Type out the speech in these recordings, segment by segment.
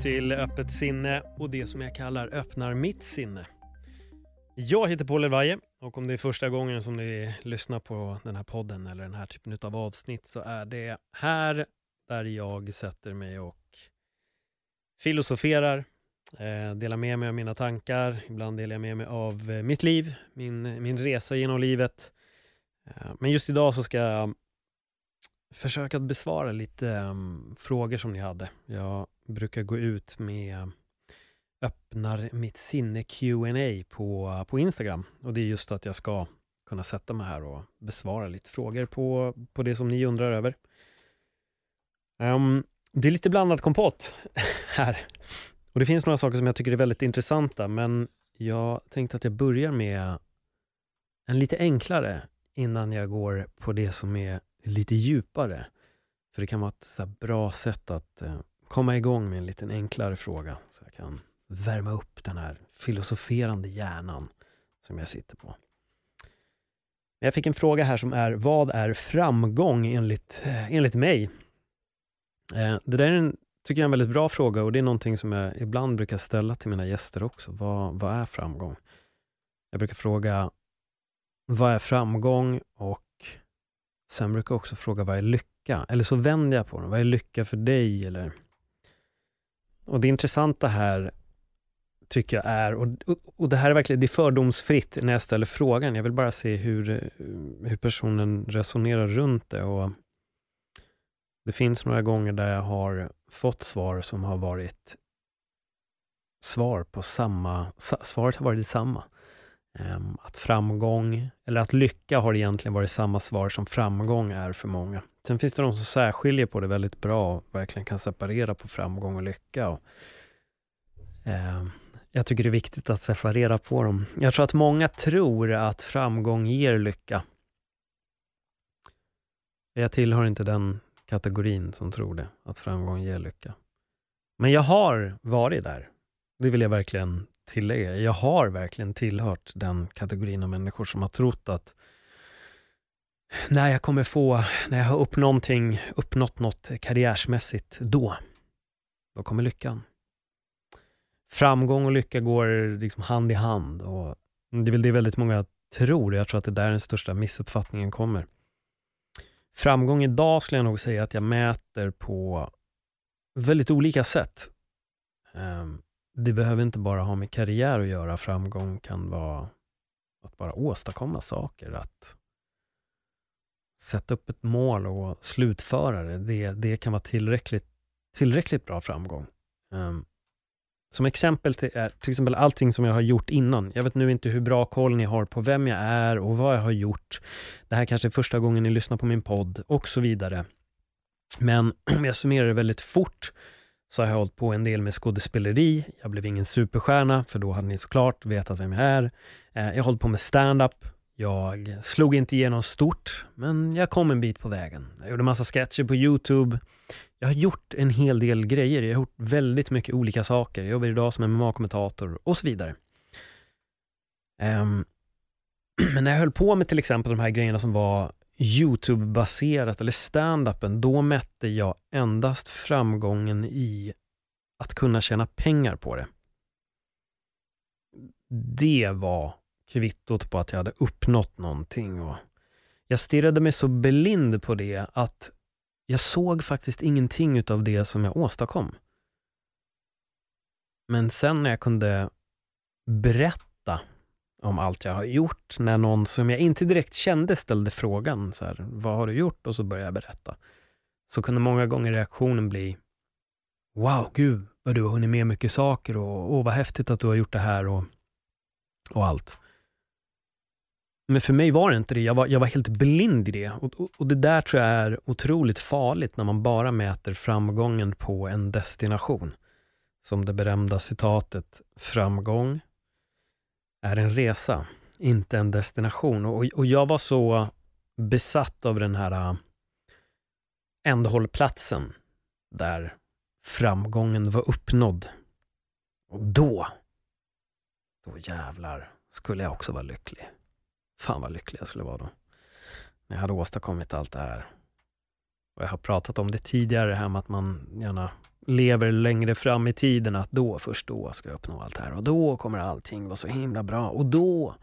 till Öppet sinne och det som jag kallar Öppnar mitt sinne. Jag heter Paul Elvaje och om det är första gången som ni lyssnar på den här podden eller den här typen av avsnitt så är det här där jag sätter mig och filosoferar, eh, delar med mig av mina tankar, ibland delar jag med mig av eh, mitt liv, min, min resa genom livet. Eh, men just idag så ska jag försöka att besvara lite um, frågor som ni hade. Jag brukar gå ut med öppnar mitt sinne Q&A på, på Instagram. Och det är just att jag ska kunna sätta mig här och besvara lite frågor på, på det som ni undrar över. Um, det är lite blandad kompott här. Och det finns några saker som jag tycker är väldigt intressanta, men jag tänkte att jag börjar med en lite enklare innan jag går på det som är lite djupare. För det kan vara ett bra sätt att eh, komma igång med en liten enklare fråga. Så jag kan värma upp den här filosoferande hjärnan som jag sitter på. Jag fick en fråga här som är, vad är framgång enligt, eh, enligt mig? Eh, det där är en, tycker jag är en väldigt bra fråga och det är någonting som jag ibland brukar ställa till mina gäster också. Vad, vad är framgång? Jag brukar fråga, vad är framgång? Och sen brukar jag också fråga, vad är lycka? Eller så vänder jag på den. Vad är lycka för dig? Eller... Och det intressanta här tycker jag är, och, och, det här är verkligen det är fördomsfritt när jag ställer frågan. Jag vill bara se hur, hur personen resonerar runt det. Och det finns några gånger där jag har fått svar som har varit svar på samma, svaret har varit detsamma. Ehm, att framgång, eller att lycka har egentligen varit samma svar som framgång är för många. Sen finns det de som särskiljer på det väldigt bra och verkligen kan separera på framgång och lycka. Och, eh, jag tycker det är viktigt att separera på dem. Jag tror att många tror att framgång ger lycka. Jag tillhör inte den kategorin som tror det, att framgång ger lycka. Men jag har varit där. Det vill jag verkligen tillägga. Jag har verkligen tillhört den kategorin av människor som har trott att när jag kommer få, när jag har upp någonting, uppnått något karriärsmässigt, då, då kommer lyckan framgång och lycka går liksom hand i hand. Och det är väl det väldigt många tror. Jag tror att det är där den största missuppfattningen kommer. Framgång idag skulle jag nog säga att jag mäter på väldigt olika sätt. Ehm, det behöver inte bara ha med karriär att göra. Framgång kan vara att bara åstadkomma saker, att sätta upp ett mål och slutföra det. Det, det kan vara tillräckligt, tillräckligt bra framgång. Um, som exempel till, är till exempel allting som jag har gjort innan. Jag vet nu inte hur bra koll ni har på vem jag är och vad jag har gjort. Det här kanske är första gången ni lyssnar på min podd och så vidare. Men om jag summerar det väldigt fort så har jag hållit på en del med skådespeleri. Jag blev ingen superstjärna, för då hade ni såklart vetat vem jag är. Eh, jag har hållit på med stand-up. Jag slog inte igenom stort, men jag kom en bit på vägen. Jag gjorde massa sketcher på YouTube. Jag har gjort en hel del grejer. Jag har gjort väldigt mycket olika saker. Jag jobbar idag som MMA-kommentator och så vidare. Um, men när jag höll på med till exempel de här grejerna som var YouTube-baserat eller stand-upen, då mätte jag endast framgången i att kunna tjäna pengar på det. Det var kvittot på att jag hade uppnått någonting. Och jag stirrade mig så blind på det att jag såg faktiskt ingenting utav det som jag åstadkom. Men sen när jag kunde berätta om allt jag har gjort, när någon som jag inte direkt kände ställde frågan, så här, vad har du gjort? Och så började jag berätta. Så kunde många gånger reaktionen bli, wow, gud vad du har hunnit med mycket saker och, åh, vad häftigt att du har gjort det här och, och allt. Men för mig var det inte det. Jag var, jag var helt blind i det. Och, och, och, det där tror jag är otroligt farligt när man bara mäter framgången på en destination. Som det berömda citatet, framgång är en resa, inte en destination. Och, och jag var så besatt av den här äh, ändhållplatsen där framgången var uppnådd. Och då, då jävlar skulle jag också vara lycklig. Fan vad lycklig jag skulle vara då. När jag hade åstadkommit allt det här. Och jag har pratat om det tidigare, det här med att man gärna lever längre fram i tiden, att då, först då ska jag uppnå allt det här och då kommer allting vara så himla bra och då...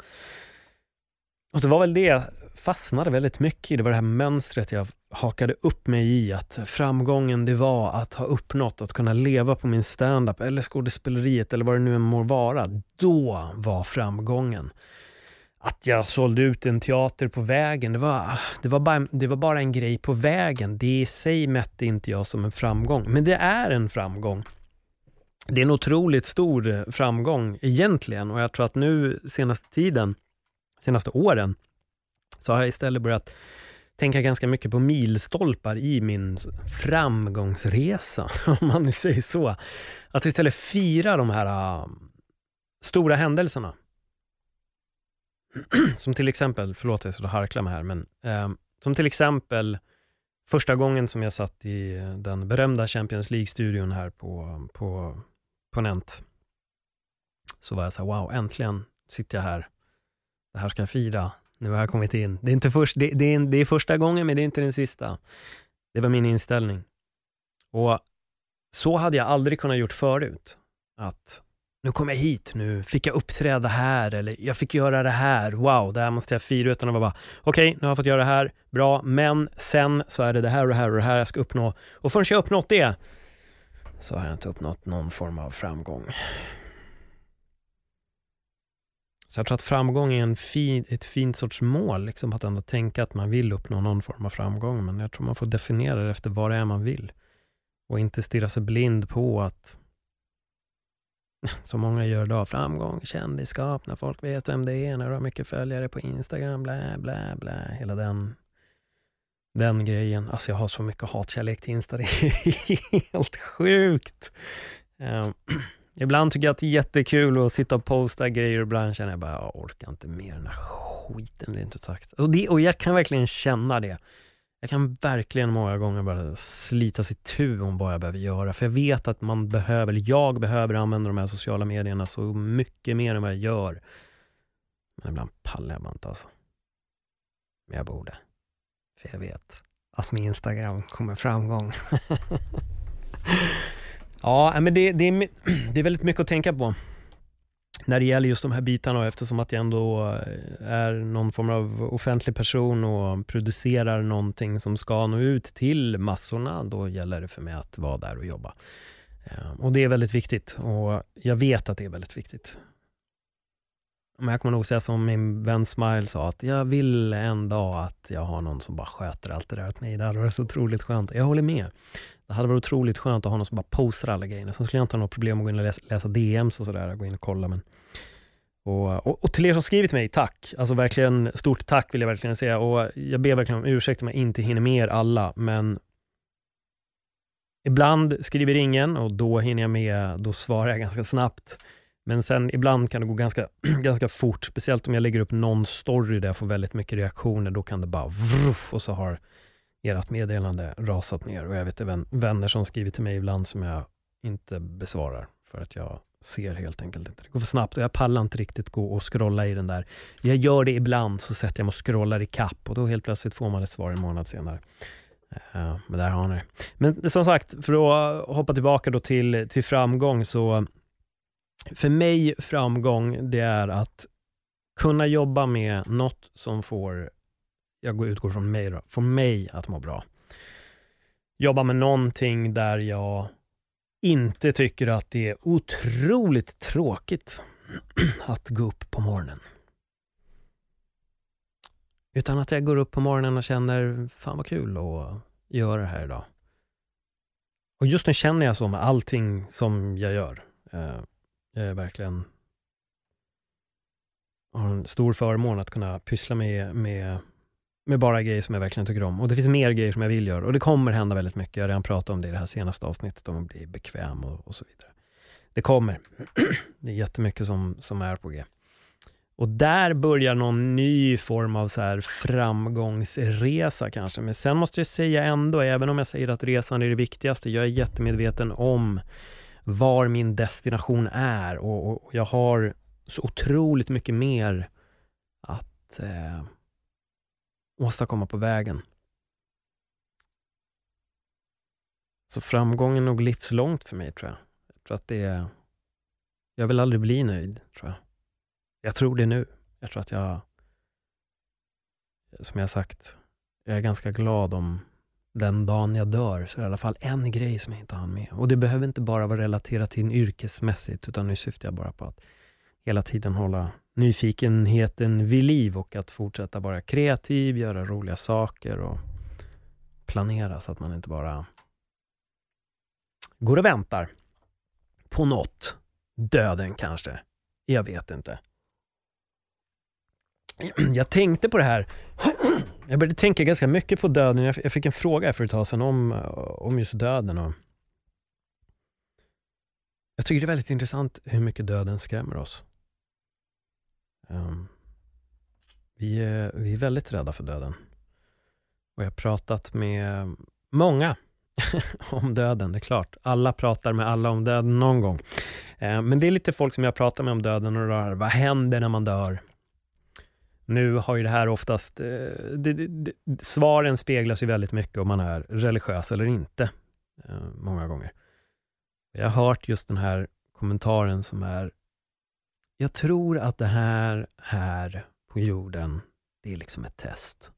Och det var väl det jag fastnade väldigt mycket i, det var det här mönstret jag hakade upp mig i, att framgången det var att ha uppnått att kunna leva på min standup eller skådespeleriet eller vad det nu än må vara. Då var framgången att jag sålde ut en teater på vägen, det var, det, var bara, det var bara en grej på vägen. Det i sig mätte inte jag som en framgång, men det är en framgång. Det är en otroligt stor eh, framgång egentligen och jag tror att nu senaste tiden, senaste åren, så har jag istället börjat tänka ganska mycket på milstolpar i min framgångsresa, om man nu säger så. Att istället fira de här ah, stora händelserna som till exempel, förlåt jag så harklar mig här, men eh, som till exempel första gången som jag satt i eh, den berömda Champions League-studion här på, på, på Nent, så var jag så här, wow, äntligen sitter jag här. Det här ska jag fira. Nu har jag kommit in. Det är, inte först, det, det, är, det är första gången, men det är inte den sista. Det var min inställning. Och så hade jag aldrig kunnat gjort förut. Att nu kom jag hit, nu fick jag uppträda här eller jag fick göra det här, wow, det här måste jag fira, utan att vara bara, okej, okay, nu har jag fått göra det här, bra, men sen så är det det här och det här och det här jag ska uppnå. Och förrän jag uppnått det, så har jag inte uppnått någon form av framgång. Så jag tror att framgång är en fin, ett fint sorts mål, liksom att ändå tänka att man vill uppnå någon form av framgång, men jag tror man får definiera det efter vad det är man vill. Och inte stirra sig blind på att som många gör idag, framgång, kändisskap, när folk vet vem det är, när du har mycket följare på Instagram, blä, blä, blä, hela den, den grejen. Alltså jag har så mycket hatkärlek till Insta, det är helt sjukt. Um, ibland tycker jag att det är jättekul att sitta och posta grejer och ibland känner jag bara, jag orkar inte mer den här skiten, rent ut sagt. Och, det, och jag kan verkligen känna det. Jag kan verkligen många gånger bara slita sig tu om vad jag behöver göra. För jag vet att man behöver, eller jag behöver använda de här sociala medierna så mycket mer än vad jag gör. Men ibland pallar jag bara inte alltså. Men jag borde. För jag vet att min Instagram kommer framgång. ja, men det, det, är, det är väldigt mycket att tänka på när det gäller just de här bitarna och eftersom att jag ändå eh, är någon form av offentlig person och producerar någonting som ska nå ut till massorna, då gäller det för mig att vara där och jobba. Eh, och det är väldigt viktigt och jag vet att det är väldigt viktigt. Men jag kommer nog säga som min vän Smile sa, att jag vill en dag att jag har någon som bara sköter allt det där åt mig. Det hade varit så otroligt skönt. Jag håller med. Det hade varit otroligt skönt att ha någon som bara postar alla grejerna. Sen skulle jag inte ha något problem att gå in och läsa, läsa DMs och sådär, gå in och kolla. Men... Och, och, och, till er som skrivit till mig, tack! Alltså verkligen, stort tack vill jag verkligen säga. Och jag ber verkligen om ursäkt om jag inte hinner med er alla, men ibland skriver ingen och då hinner jag med, då svarar jag ganska snabbt. Men sen ibland kan det gå ganska, ganska fort, speciellt om jag lägger upp någon story där jag får väldigt mycket reaktioner, då kan det bara vruff, och så har ert meddelande rasat ner. Och jag vet även vänner som skriver till mig ibland som jag inte besvarar, för att jag ser helt enkelt inte. Det går för snabbt och jag pallar inte riktigt gå och scrolla i den där. Jag gör det ibland, så sätter jag mig och scrollar i kapp och då helt plötsligt får man ett svar en månad senare. Uh, men där har ni det. Men som sagt, för att hoppa tillbaka då till, till framgång, så för mig framgång, det är att kunna jobba med något som får, jag utgår från mig då, får mig att må bra. Jobba med någonting där jag inte tycker att det är otroligt tråkigt att gå upp på morgonen. Utan att jag går upp på morgonen och känner, fan vad kul att göra det här idag. Och just nu känner jag så med allting som jag gör. Eh, jag är verkligen har en stor förmån att kunna pyssla med, med, med bara grejer som jag verkligen tycker om. Och det finns mer grejer som jag vill göra och det kommer hända väldigt mycket. Jag har redan pratat om det i det här senaste avsnittet, om att bli bekväm och, och så vidare. Det kommer. det är jättemycket som, som är på G. Och där börjar någon ny form av så här framgångsresa kanske. Men sen måste jag säga ändå, även om jag säger att resan är det viktigaste, jag är jättemedveten om var min destination är och, och jag har så otroligt mycket mer att eh, åstadkomma på vägen. Så framgången är nog livslångt för mig, tror jag. Jag tror att det är... Jag vill aldrig bli nöjd, tror jag. Jag tror det nu. Jag tror att jag, som jag sagt, jag är ganska glad om den dagen jag dör, så är det i alla fall en grej som jag inte hann med. Och det behöver inte bara vara relaterat till en yrkesmässigt, utan nu syftar jag bara på att hela tiden hålla nyfikenheten vid liv och att fortsätta vara kreativ, göra roliga saker och planera så att man inte bara går och väntar på något. Döden kanske. Jag vet inte. Jag tänkte på det här. Jag började tänka ganska mycket på döden. Jag fick en fråga för ett tag sedan om, om just döden. Och jag tycker det är väldigt intressant hur mycket döden skrämmer oss. Um, vi, är, vi är väldigt rädda för döden. Och jag har pratat med många om döden, det är klart. Alla pratar med alla om döden någon gång. Ehm, men det är lite folk som jag pratar med om döden och rör, vad händer när man dör? Nu har ju det här oftast, eh, det, det, det, svaren speglas ju väldigt mycket om man är religiös eller inte, eh, många gånger. Jag har hört just den här kommentaren som är jag tror att det här, här på jorden, det är liksom ett test.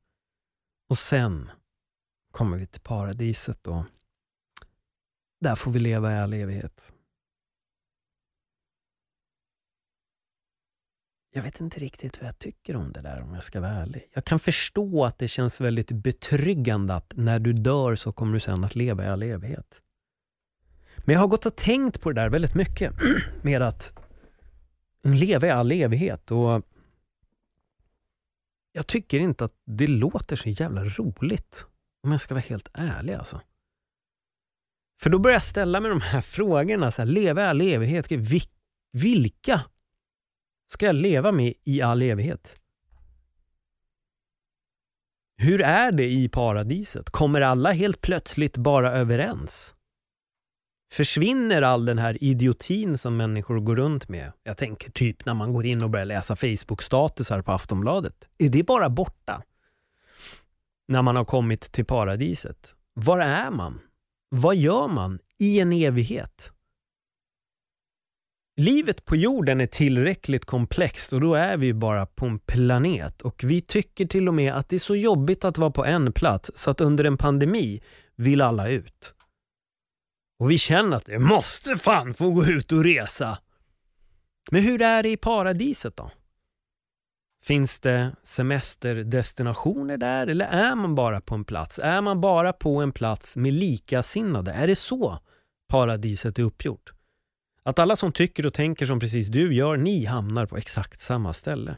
Och sen kommer vi till paradiset då. Där får vi leva i all evighet. Jag vet inte riktigt vad jag tycker om det där om jag ska vara ärlig. Jag kan förstå att det känns väldigt betryggande att när du dör så kommer du sen att leva i all evighet. Men jag har gått och tänkt på det där väldigt mycket. Med att leva i all evighet och jag tycker inte att det låter så jävla roligt. Om jag ska vara helt ärlig alltså. För då börjar jag ställa mig de här frågorna, så här, leva i all evighet, vilka ska jag leva med i all evighet? Hur är det i paradiset? Kommer alla helt plötsligt bara överens? Försvinner all den här idiotin som människor går runt med? Jag tänker typ när man går in och börjar läsa Facebook-statusar på Aftonbladet. Är det bara borta? När man har kommit till paradiset. Var är man? Vad gör man i en evighet? Livet på jorden är tillräckligt komplext och då är vi bara på en planet och vi tycker till och med att det är så jobbigt att vara på en plats så att under en pandemi vill alla ut. Och vi känner att det måste fan få gå ut och resa. Men hur är det i paradiset då? Finns det semesterdestinationer där eller är man bara på en plats? Är man bara på en plats med likasinnade? Är det så paradiset är uppgjort? Att alla som tycker och tänker som precis du gör, ni hamnar på exakt samma ställe.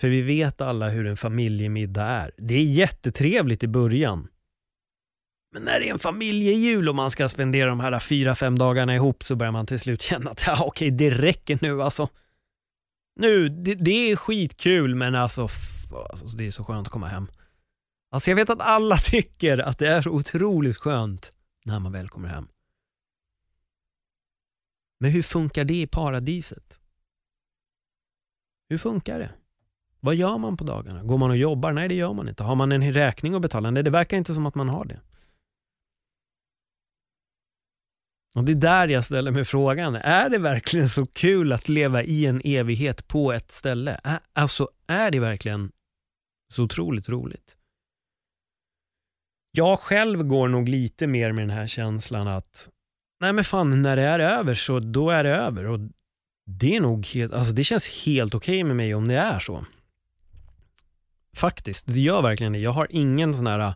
För vi vet alla hur en familjemiddag är. Det är jättetrevligt i början. Men när det är en familjejul och man ska spendera de här fyra, fem dagarna ihop så börjar man till slut känna att ja, okej, det räcker nu alltså. Nu, det, det är skitkul men alltså, alltså, det är så skönt att komma hem. Alltså jag vet att alla tycker att det är så otroligt skönt när man väl kommer hem. Men hur funkar det i paradiset? Hur funkar det? Vad gör man på dagarna? Går man och jobbar? Nej, det gör man inte. Har man en räkning att betala? Nej, det verkar inte som att man har det. Och det är där jag ställer mig frågan, är det verkligen så kul att leva i en evighet på ett ställe? Alltså, är det verkligen så otroligt roligt? Jag själv går nog lite mer med den här känslan att, nej men fan, när det är över så då är det över. Och det är nog helt, alltså det känns helt okej okay med mig om det är så. Faktiskt, det gör verkligen det. Jag har ingen sån här äh,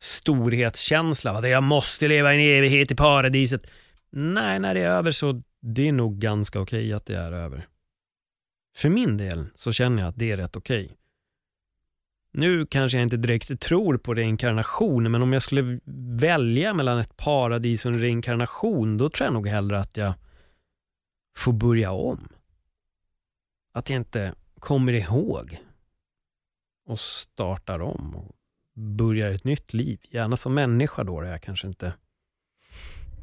storhetskänsla. Att jag måste leva i en evighet i paradiset. Nej, när det är över så det är nog ganska okej okay att det är över. För min del så känner jag att det är rätt okej. Okay. Nu kanske jag inte direkt tror på reinkarnation, men om jag skulle välja mellan ett paradis och en reinkarnation, då tror jag nog hellre att jag får börja om. Att jag inte kommer ihåg och startar om och börjar ett nytt liv. Gärna som människa då, där jag kanske inte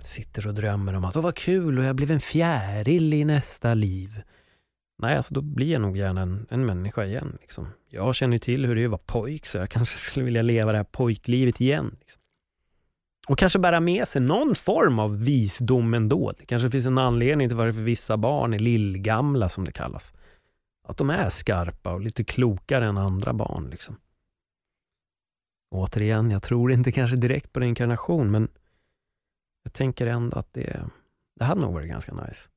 sitter och drömmer om att åh vad kul och jag blev en fjäril i nästa liv. Nej, alltså då blir jag nog gärna en, en människa igen. Liksom. Jag känner till hur det är att vara pojk, så jag kanske skulle vilja leva det här pojklivet igen. Liksom. Och kanske bära med sig någon form av visdom ändå. Det kanske finns en anledning till varför vissa barn är lillgamla, som det kallas. Att de är skarpa och lite klokare än andra barn. Liksom. Återigen, jag tror inte kanske direkt på reinkarnation, men jag tänker ändå att det, det hade nog varit ganska nice.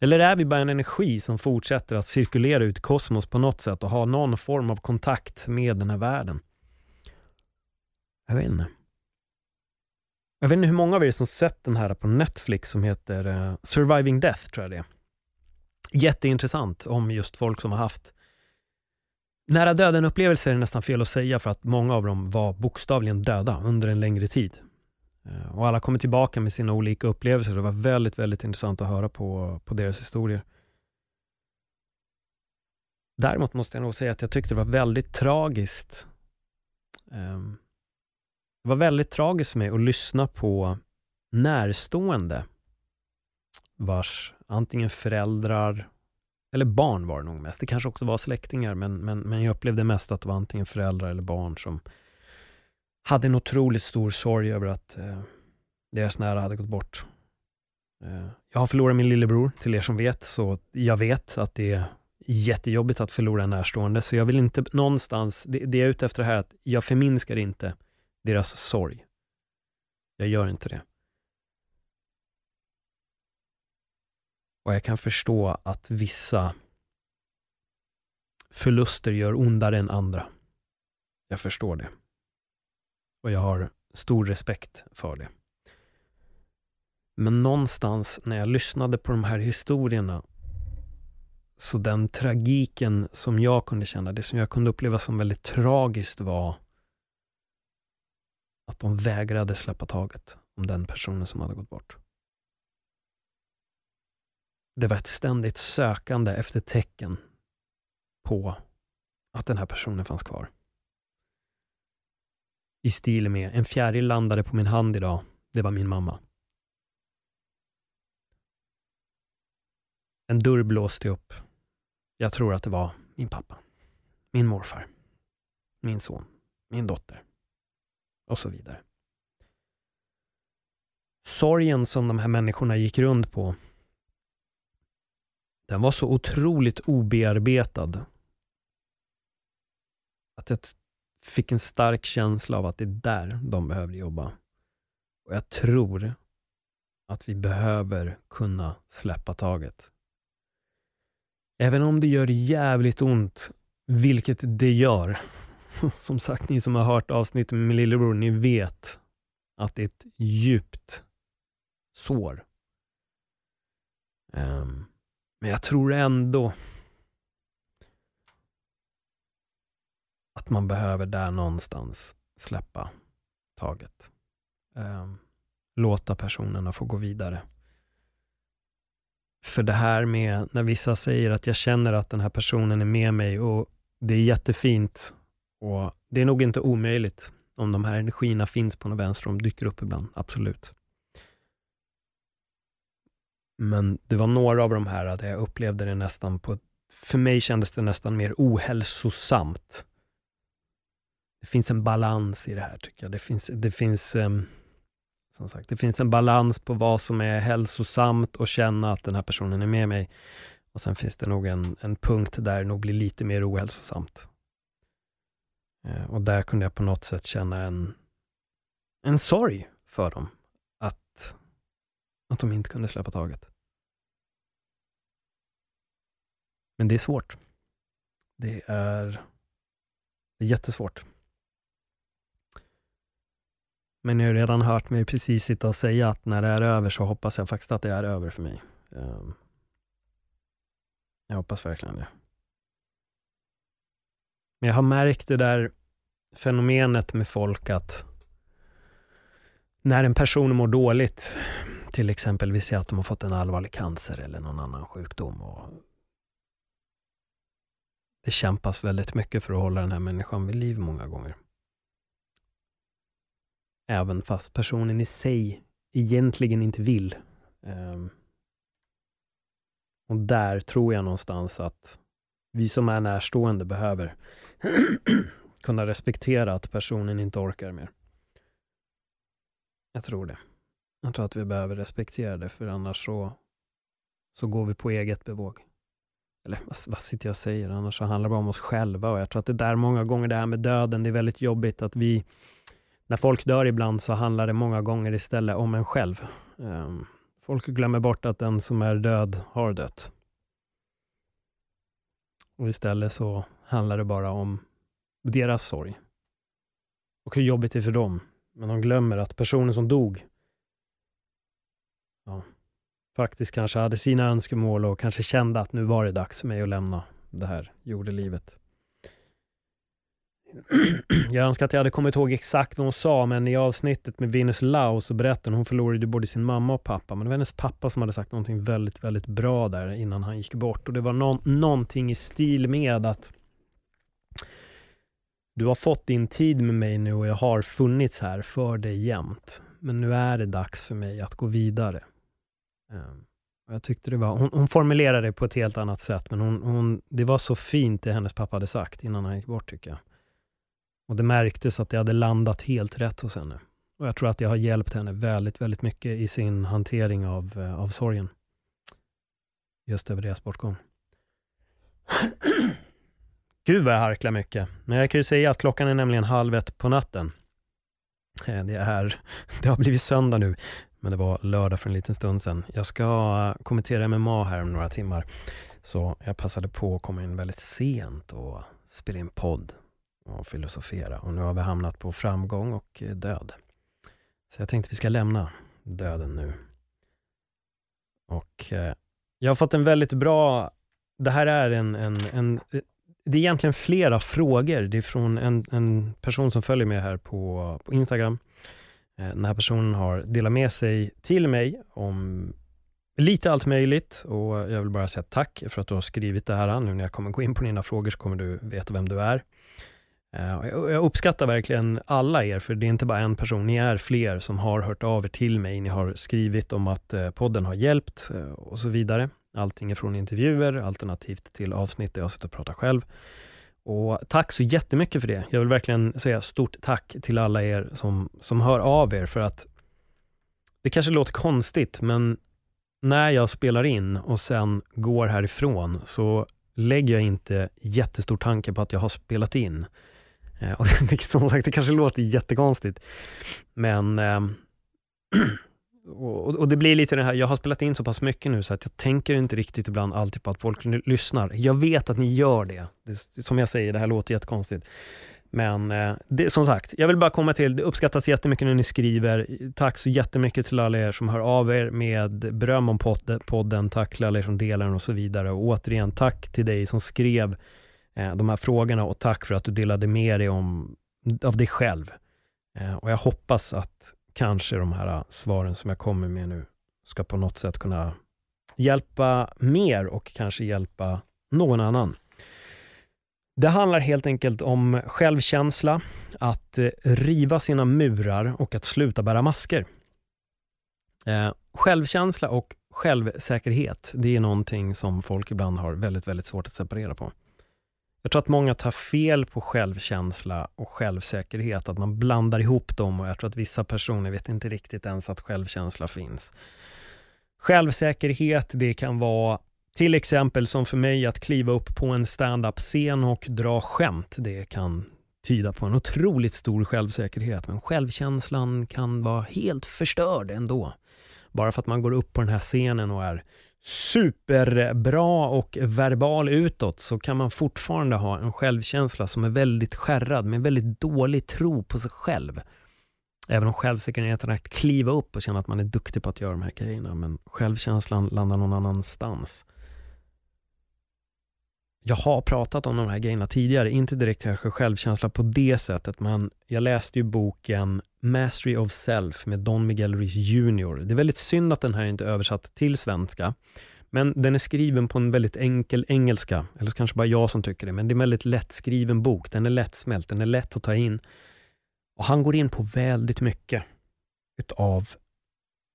Eller är vi bara en energi som fortsätter att cirkulera ut i kosmos på något sätt och ha någon form av kontakt med den här världen? Jag vet inte. Jag vet inte hur många av er som sett den här på Netflix som heter uh, Surviving Death, tror jag det är. Jätteintressant om just folk som har haft nära döden-upplevelser är nästan fel att säga för att många av dem var bokstavligen döda under en längre tid. Eh, och alla kommer tillbaka med sina olika upplevelser. Det var väldigt, väldigt intressant att höra på, på deras historier. Däremot måste jag nog säga att jag tyckte det var väldigt tragiskt. Ehm, det var väldigt tragiskt för mig att lyssna på närstående vars antingen föräldrar eller barn var det nog mest. Det kanske också var släktingar, men, men, men jag upplevde mest att det var antingen föräldrar eller barn som hade en otroligt stor sorg över att eh, deras nära hade gått bort. Eh, jag har förlorat min lillebror, till er som vet, så jag vet att det är jättejobbigt att förlora en närstående, så jag vill inte någonstans, det, det jag är ute efter här, att jag förminskar inte deras sorg. Jag gör inte det. Och jag kan förstå att vissa förluster gör ondare än andra. Jag förstår det. Och jag har stor respekt för det. Men någonstans när jag lyssnade på de här historierna, så den tragiken som jag kunde känna, det som jag kunde uppleva som väldigt tragiskt var att de vägrade släppa taget om den personen som hade gått bort. Det var ett ständigt sökande efter tecken på att den här personen fanns kvar i stil med en fjäril landade på min hand idag. Det var min mamma. En dörr blåste upp. Jag tror att det var min pappa. Min morfar. Min son. Min dotter. Och så vidare. Sorgen som de här människorna gick runt på, den var så otroligt obearbetad. Att jag fick en stark känsla av att det är där de behövde jobba. Och jag tror att vi behöver kunna släppa taget. Även om det gör jävligt ont, vilket det gör. Som sagt, ni som har hört avsnittet med min lillebror, ni vet att det är ett djupt sår. Ehm, men jag tror ändå att man behöver där någonstans släppa taget. Eh, låta personerna få gå vidare. För det här med när vissa säger att jag känner att den här personen är med mig och det är jättefint och det är nog inte omöjligt om de här energierna finns på något vänster, de dyker upp ibland, absolut. Men det var några av de här där jag upplevde det nästan på, för mig kändes det nästan mer ohälsosamt det finns en balans i det här tycker jag. Det finns, det finns um, som sagt, det finns en balans på vad som är hälsosamt och känna att den här personen är med mig. Och sen finns det nog en, en punkt där det nog blir lite mer ohälsosamt. Uh, och där kunde jag på något sätt känna en, en sorg för dem. Att, att de inte kunde släppa taget. Men det är svårt. Det är, det är jättesvårt. Men ni har redan hört mig precis sitta och säga att när det är över så hoppas jag faktiskt att det är över för mig. Ehm. Jag hoppas verkligen det. Men jag har märkt det där fenomenet med folk att när en person mår dåligt, till exempel vi ser att de har fått en allvarlig cancer eller någon annan sjukdom och det kämpas väldigt mycket för att hålla den här människan vid liv många gånger. Även fast personen i sig egentligen inte vill. Um, och där tror jag någonstans att vi som är närstående behöver kunna respektera att personen inte orkar mer. Jag tror det. Jag tror att vi behöver respektera det, för annars så, så går vi på eget bevåg. Eller vad, vad sitter jag och säger? Annars så handlar det bara om oss själva och jag tror att det där många gånger, det här med döden, det är väldigt jobbigt att vi, när folk dör ibland så handlar det många gånger istället om en själv. Ehm, folk glömmer bort att den som är död har dött. Och istället så handlar det bara om deras sorg. Och hur jobbigt det är för dem. Men de glömmer att personen som dog ja, faktiskt kanske hade sina önskemål och kanske kände att nu var det dags för mig att lämna det här jordelivet. Jag önskar att jag hade kommit ihåg exakt vad hon sa, men i avsnittet med Venus Lau så berättade hon, hon förlorade både sin mamma och pappa, men det var hennes pappa som hade sagt någonting väldigt, väldigt bra där innan han gick bort. Och det var no någonting i stil med att du har fått din tid med mig nu och jag har funnits här för dig jämt. Men nu är det dags för mig att gå vidare. Ehm, och jag tyckte det var, hon, hon formulerade det på ett helt annat sätt, men hon, hon, det var så fint det hennes pappa hade sagt innan han gick bort, tycker jag. Och det märktes att det hade landat helt rätt hos henne. Och jag tror att det har hjälpt henne väldigt, väldigt mycket i sin hantering av, eh, av sorgen. Just över deras bortgång. Gud vad jag harklar mycket. Men jag kan ju säga att klockan är nämligen halv ett på natten. Eh, det, är, det har blivit söndag nu, men det var lördag för en liten stund sedan. Jag ska eh, kommentera MMA här om några timmar, så jag passade på att komma in väldigt sent och spela in podd och filosofera. Och nu har vi hamnat på framgång och eh, död. Så jag tänkte vi ska lämna döden nu. Och eh, jag har fått en väldigt bra, det här är en, en, en det är egentligen flera frågor. Det är från en, en person som följer mig här på, på Instagram. Eh, den här personen har delat med sig till mig om lite allt möjligt och jag vill bara säga tack för att du har skrivit det här. Nu när jag kommer gå in på dina frågor så kommer du veta vem du är. Eh, jag uppskattar verkligen alla er, för det är inte bara en person, ni är fler som har hört av er till mig. Ni har skrivit om att eh, podden har hjälpt eh, och så vidare. Allting ifrån från intervjuer, alternativt till avsnitt där jag sitter och pratar själv. Och tack så jättemycket för det. Jag vill verkligen säga stort tack till alla er som, som hör av er, för att det kanske låter konstigt, men när jag spelar in och sen går härifrån, så lägger jag inte jättestor tanke på att jag har spelat in. Eh, och det, som sagt, det kanske låter jättekonstigt, men eh, och, och, det blir lite det här, jag har spelat in så pass mycket nu så att jag tänker inte riktigt ibland alltid på att folk lyssnar. Jag vet att ni gör det. det som jag säger, det här låter jättekonstigt. Men eh, det, som sagt, jag vill bara komma till, det uppskattas jättemycket när ni skriver. Tack så jättemycket till alla er som hör av er med beröm om podden. Tack till alla er som delar den och så vidare. Och återigen, tack till dig som skrev Eh, de här frågorna och tack för att du delade med dig om, av dig själv. Eh, och jag hoppas att kanske de här eh, svaren som jag kommer med nu ska på något sätt kunna hjälpa mer och kanske hjälpa någon annan. Det handlar helt enkelt om självkänsla, att riva sina murar och att sluta bära masker. Självkänsla och självsäkerhet, det är någonting som folk ibland har väldigt, väldigt svårt att separera på. Jag tror att många tar fel på självkänsla och självsäkerhet, att man blandar ihop dem och jag tror att vissa personer vet inte riktigt ens att självkänsla finns. Självsäkerhet, det kan vara till exempel som för mig att kliva upp på en stand-up-scen och dra skämt. Det kan tyda på en otroligt stor självsäkerhet, men självkänslan kan vara helt förstörd ändå. Bara för att man går upp på den här scenen och är superbra och verbal utåt så kan man fortfarande ha en självkänsla som är väldigt skärrad med väldigt dålig tro på sig själv. Även om självsäkerheten är att kliva upp och känna att man är duktig på att göra de här grejerna, men självkänslan landar någon annanstans. Jag har pratat om de här grejerna tidigare, inte direkt kanske självkänsla på det sättet, men jag läste ju boken Mastery of Self med Don Miguel Ruiz Jr. Det är väldigt synd att den här inte är översatt till svenska, men den är skriven på en väldigt enkel engelska, eller kanske bara jag som tycker det, men det är en väldigt lättskriven bok. Den är lättsmält, den är lätt att ta in. Och han går in på väldigt mycket utav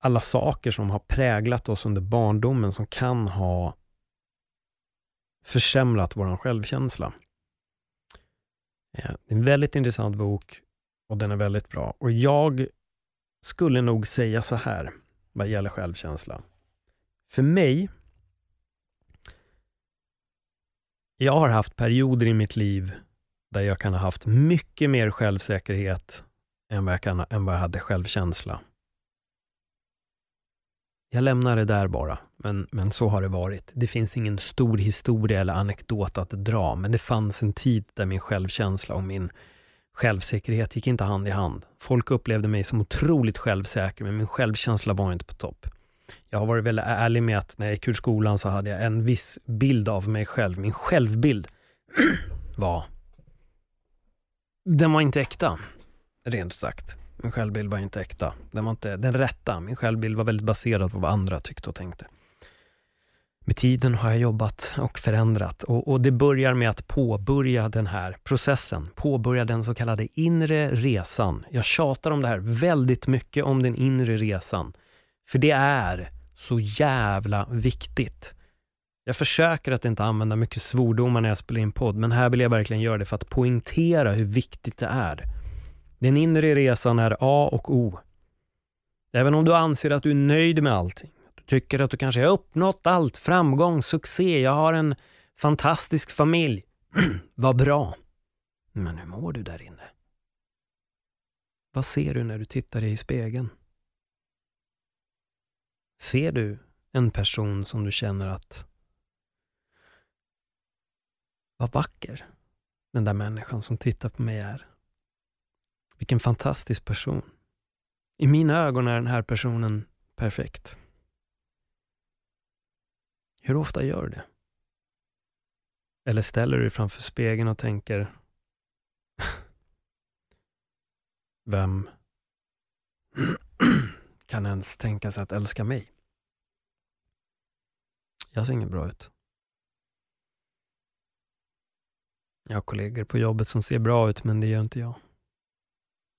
alla saker som har präglat oss under barndomen som kan ha försämrat vår självkänsla. Eh, det är en väldigt intressant bok och den är väldigt bra. Och jag skulle nog säga så här vad gäller självkänsla. För mig, jag har haft perioder i mitt liv där jag kan ha haft mycket mer självsäkerhet än vad jag, kan, än vad jag hade självkänsla. Jag lämnar det där bara, men, men så har det varit. Det finns ingen stor historia eller anekdot att dra, men det fanns en tid där min självkänsla och min självsäkerhet gick inte hand i hand. Folk upplevde mig som otroligt självsäker, men min självkänsla var inte på topp. Jag har varit väldigt ärlig med att när jag gick ur skolan så hade jag en viss bild av mig själv. Min självbild var... Den var inte äkta, rent sagt. Min självbild var inte äkta. Den var inte den rätta. Min självbild var väldigt baserad på vad andra tyckte och tänkte. Med tiden har jag jobbat och förändrat och, och, det börjar med att påbörja den här processen. Påbörja den så kallade inre resan. Jag tjatar om det här väldigt mycket, om den inre resan. För det är så jävla viktigt. Jag försöker att inte använda mycket svordomar när jag spelar in podd, men här vill jag verkligen göra det för att poängtera hur viktigt det är. Den inre resan är A och O. Även om du anser att du är nöjd med allting, du tycker att du kanske har uppnått allt, framgång, succé, jag har en fantastisk familj. Vad bra. Men hur mår du där inne? Vad ser du när du tittar dig i spegeln? Ser du en person som du känner att vad vacker den där människan som tittar på mig är? Vilken fantastisk person. I mina ögon är den här personen perfekt. Hur ofta gör du det? Eller ställer du dig framför spegeln och tänker Vem kan ens tänka sig att älska mig? Jag ser inget bra ut. Jag har kollegor på jobbet som ser bra ut, men det gör inte jag.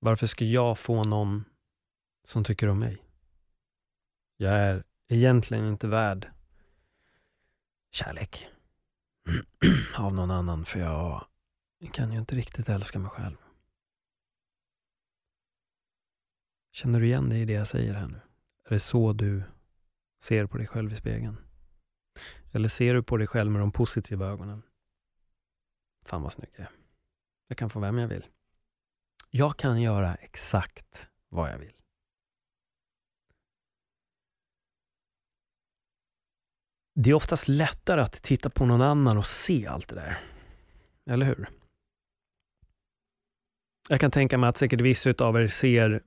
Varför ska jag få någon som tycker om mig? Jag är egentligen inte värd kärlek av någon annan, för jag kan ju inte riktigt älska mig själv. Känner du igen dig i det jag säger här nu? Är det så du ser på dig själv i spegeln? Eller ser du på dig själv med de positiva ögonen? Fan vad snygg jag är. Jag kan få vem jag vill. Jag kan göra exakt vad jag vill. Det är oftast lättare att titta på någon annan och se allt det där. Eller hur? Jag kan tänka mig att säkert vissa av er ser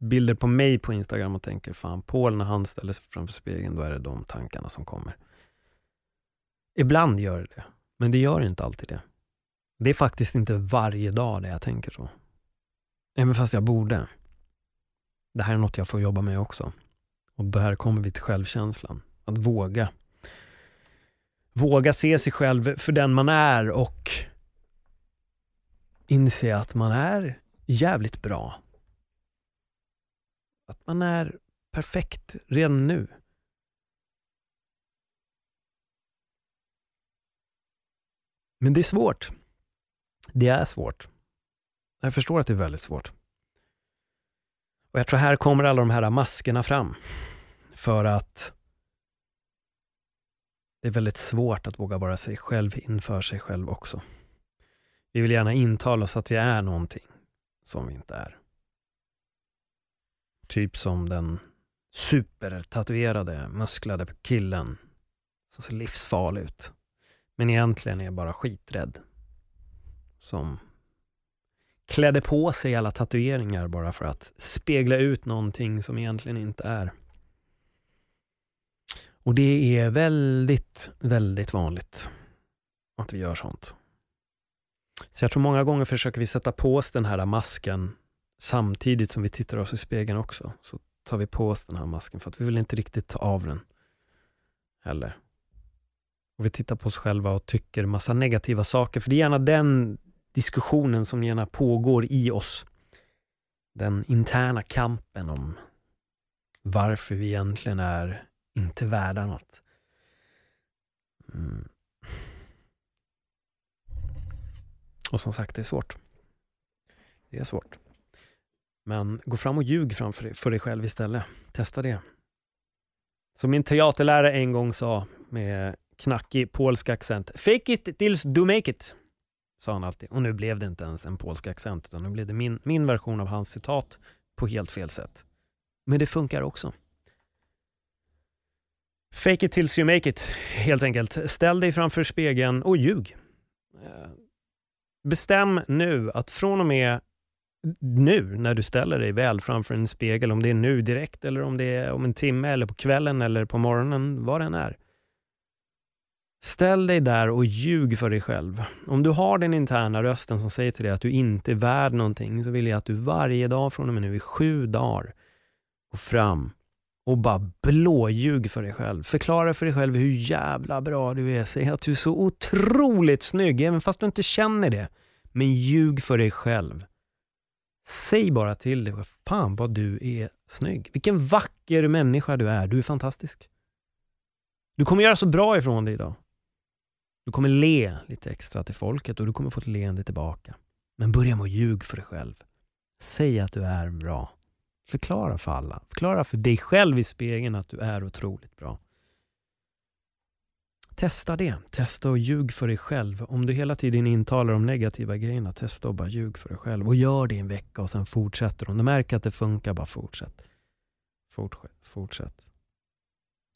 bilder på mig på Instagram och tänker, fan, Paul när han ställer sig framför spegeln, då är det de tankarna som kommer. Ibland gör det det, men det gör inte alltid det. Det är faktiskt inte varje dag det jag tänker så. Även fast jag borde. Det här är något jag får jobba med också. Och där kommer vi till självkänslan. Att våga. Våga se sig själv för den man är och inse att man är jävligt bra. Att man är perfekt redan nu. Men det är svårt. Det är svårt. Jag förstår att det är väldigt svårt. Och jag tror här kommer alla de här maskerna fram. För att det är väldigt svårt att våga vara sig själv inför sig själv också. Vi vill gärna intala oss att vi är någonting som vi inte är. Typ som den supertatuerade, musklade killen som ser livsfarlig ut. Men egentligen är bara skiträdd. Som klädde på sig alla tatueringar bara för att spegla ut någonting som egentligen inte är. Och det är väldigt, väldigt vanligt att vi gör sånt. Så jag tror många gånger försöker vi sätta på oss den här masken samtidigt som vi tittar oss i spegeln också. Så tar vi på oss den här masken för att vi vill inte riktigt ta av den heller. Och vi tittar på oss själva och tycker massa negativa saker, för det är gärna den diskussionen som gärna pågår i oss. Den interna kampen om varför vi egentligen är inte värda något. Mm. Och som sagt, det är svårt. Det är svårt. Men gå fram och ljug framför för dig själv istället. Testa det. Som min teaterlärare en gång sa med knackig polsk accent. Fake it tills du make it, sa han alltid. Och nu blev det inte ens en polsk accent, utan nu blev det min, min version av hans citat på helt fel sätt. Men det funkar också. Fake it tills you make it, helt enkelt. Ställ dig framför spegeln och ljug. Eh, bestäm nu att från och med nu, när du ställer dig väl framför en spegel, om det är nu direkt eller om det är om en timme eller på kvällen eller på morgonen, vad det än är. Ställ dig där och ljug för dig själv. Om du har den interna rösten som säger till dig att du inte är värd någonting, så vill jag att du varje dag från och med nu i sju dagar går fram och bara blåljug för dig själv. Förklara för dig själv hur jävla bra du är. Säg att du är så otroligt snygg, även fast du inte känner det. Men ljug för dig själv. Säg bara till dig, fan vad du är snygg. Vilken vacker människa du är. Du är fantastisk. Du kommer göra så bra ifrån dig idag. Du kommer le lite extra till folket och du kommer få ett leende tillbaka. Men börja med att ljuga för dig själv. Säg att du är bra. Förklara för alla. Förklara för dig själv i spegeln att du är otroligt bra. Testa det. Testa och ljug för dig själv. Om du hela tiden intalar de negativa grejerna, testa och bara ljug för dig själv. Och gör det en vecka och sen fortsätter. Om du märker att det funkar, bara fortsätt. Fortsätt. fortsätt.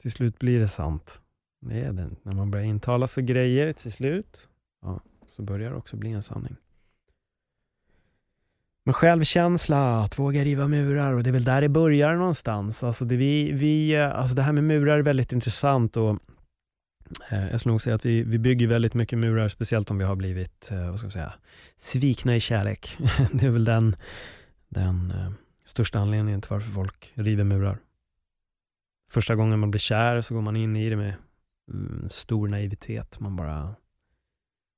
Till slut blir det sant. Det är det. När man börjar intala sig grejer till slut, ja, så börjar det också bli en sanning. Men självkänsla, att våga riva murar och det är väl där det börjar någonstans. Alltså det, vi, vi, alltså det här med murar är väldigt intressant och eh, jag skulle nog säga att vi, vi bygger väldigt mycket murar, speciellt om vi har blivit eh, vad ska jag säga, svikna i kärlek. det är väl den, den eh, största anledningen till varför folk river murar. Första gången man blir kär så går man in i det med Mm, stor naivitet. Man bara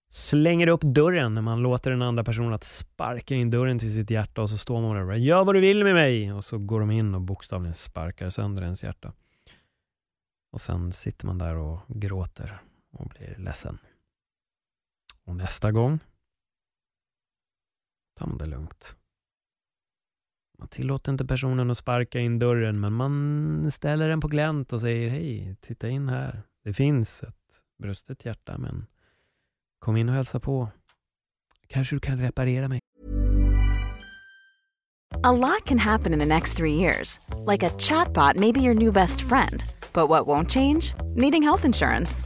slänger upp dörren när man låter den andra personen att sparka in dörren till sitt hjärta och så står man där och bara ”Gör vad du vill med mig” och så går de in och bokstavligen sparkar sönder ens hjärta. Och sen sitter man där och gråter och blir ledsen. Och nästa gång tar man det lugnt. Man tillåter inte personen att sparka in dörren, men man ställer den på glänt och säger hej, titta in här. Det finns ett brustet hjärta, men kom in och hälsa på. Kanske du kan reparera mig. A lot can happen in the next three years. Like a chatbot may be your new best friend. But what won't change? Needing health insurance.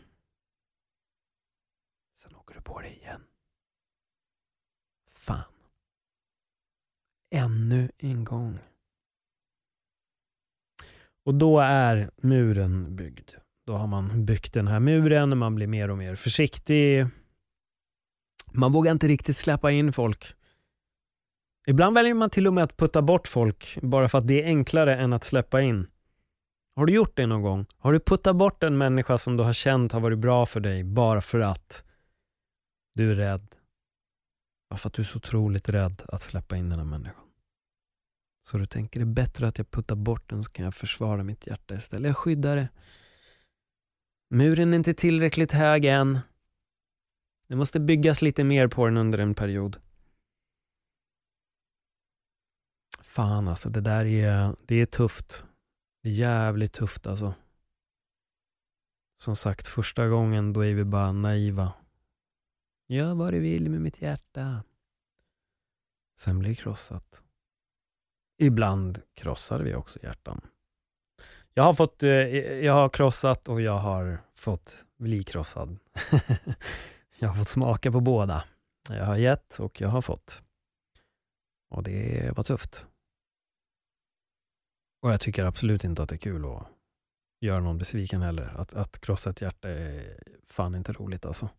Ännu en gång. Och då är muren byggd. Då har man byggt den här muren, man blir mer och mer försiktig. Man vågar inte riktigt släppa in folk. Ibland väljer man till och med att putta bort folk bara för att det är enklare än att släppa in. Har du gjort det någon gång? Har du puttat bort en människa som du har känt har varit bra för dig bara för att du är rädd? Bara för att du är så otroligt rädd att släppa in den här människan. Så du tänker det är bättre att jag puttar bort den så kan jag försvara mitt hjärta istället. Jag skyddar det. Muren är inte tillräckligt hög än. Det måste byggas lite mer på den under en period. fan alltså, det där är, det är tufft. Det är jävligt tufft alltså. Som sagt, första gången då är vi bara naiva. Gör vad du vill med mitt hjärta. Sen blir det krossat. Ibland krossar vi också hjärtan. Jag har, fått, eh, jag har krossat och jag har fått bli krossad. jag har fått smaka på båda. Jag har gett och jag har fått. Och det var tufft. Och jag tycker absolut inte att det är kul att göra någon besviken heller. Att, att krossa ett hjärta är fan inte roligt alltså.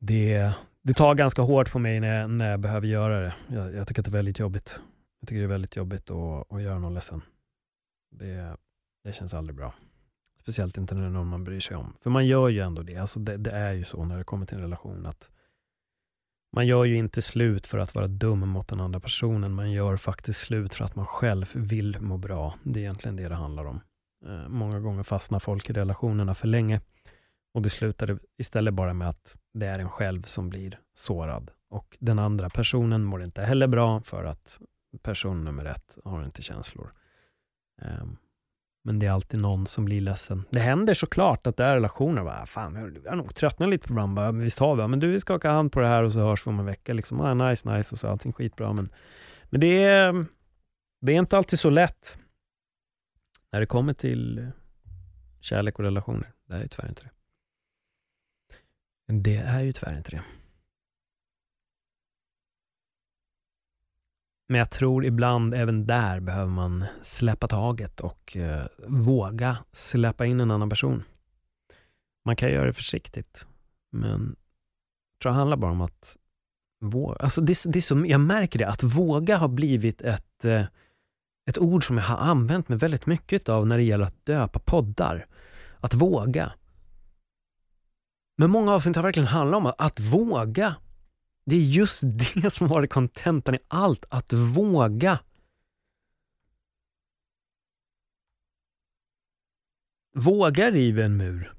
Det, det tar ganska hårt på mig när, när jag behöver göra det. Jag, jag tycker att det är väldigt jobbigt. Jag tycker det är väldigt jobbigt att, att göra någon ledsen. Det, det känns aldrig bra. Speciellt inte när det är någon man bryr sig om. För man gör ju ändå det. Alltså det, det är ju så när det kommer till en relation att man gör ju inte slut för att vara dum mot den andra personen. Man gör faktiskt slut för att man själv vill må bra. Det är egentligen det det handlar om. Eh, många gånger fastnar folk i relationerna för länge och det slutar istället bara med att det är en själv som blir sårad. Och den andra personen mår inte heller bra för att person nummer ett har inte känslor. Um, men det är alltid någon som blir ledsen. Det händer såklart att det är relationer. Bara, Fan, vi har nog tröttnat lite på varandra. Visst har vi? Ja, Men du, vi skakar hand på det här och så hörs vi om en vecka. Liksom. Ah, nice, nice och så allting skitbra. Men, men det, är, det är inte alltid så lätt när det kommer till kärlek och relationer. Det är ju tyvärr inte det. Det är ju tyvärr inte det. Men jag tror ibland även där behöver man släppa taget och eh, våga släppa in en annan person. Man kan göra det försiktigt, men jag tror det handlar bara om att våga. Alltså det, det är så, jag märker det, att våga har blivit ett, eh, ett ord som jag har använt mig väldigt mycket av när det gäller att döpa poddar. Att våga. Men många avsnitt har verkligen handlat om att, att våga det är just det som har varit kontentan i allt, att våga. Våga riva en mur.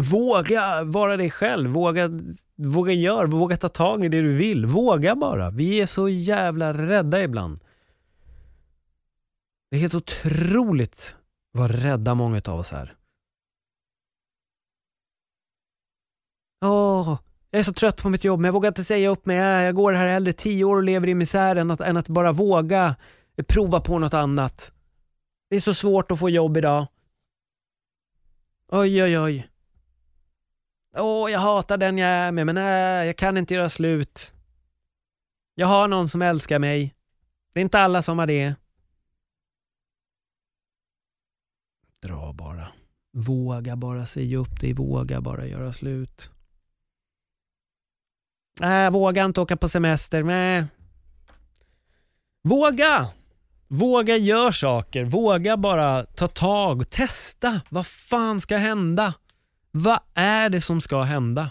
Våga vara dig själv, våga, våga göra, våga ta tag i det du vill. Våga bara. Vi är så jävla rädda ibland. Det är helt otroligt vad rädda många av oss är. Åh, jag är så trött på mitt jobb, men jag vågar inte säga upp mig. Jag går här hellre tio år och lever i misär än att, än att bara våga prova på något annat. Det är så svårt att få jobb idag. Oj, oj, oj. Åh, jag hatar den jag är med, men nej, jag kan inte göra slut. Jag har någon som älskar mig. Det är inte alla som har det. Dra bara. Våga bara säga upp dig, våga bara göra slut. Nej, äh, våga inte åka på semester. Nej. Våga! Våga gör saker. Våga bara ta tag. Testa. Vad fan ska hända? Vad är det som ska hända?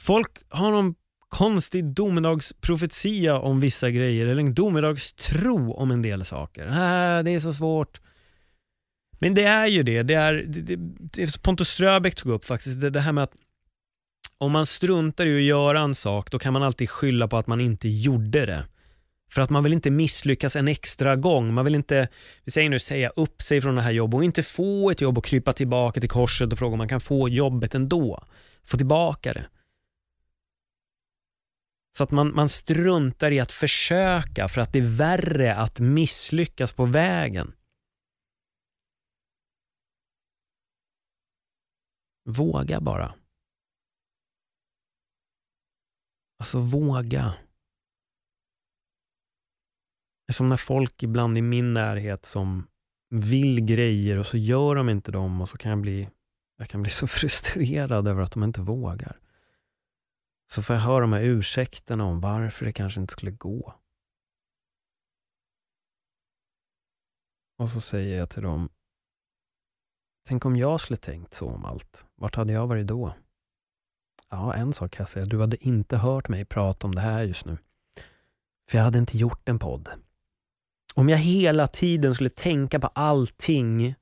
Folk har någon konstig domedagsprofetia om vissa grejer eller en domedagstro om en del saker. Äh, det är så svårt. Men det är ju det. Det är, det, det, Pontus Ströbeck tog upp faktiskt, det, det här med att om man struntar i att göra en sak, då kan man alltid skylla på att man inte gjorde det. För att man vill inte misslyckas en extra gång. Man vill inte, vi säger nu, säga upp sig från det här jobbet och inte få ett jobb och krypa tillbaka till korset och fråga om man kan få jobbet ändå. Få tillbaka det. Så att man, man struntar i att försöka för att det är värre att misslyckas på vägen. Våga bara. Alltså våga. Det är som när folk ibland i min närhet som vill grejer och så gör de inte dem och så kan jag bli, jag kan bli så frustrerad över att de inte vågar. Så får jag höra de här ursäkterna om varför det kanske inte skulle gå. Och så säger jag till dem, tänk om jag skulle tänkt så om allt. Vart hade jag varit då? Ja, en sak kan jag säga. Du hade inte hört mig prata om det här just nu. För jag hade inte gjort en podd. Om jag hela tiden skulle tänka på allting,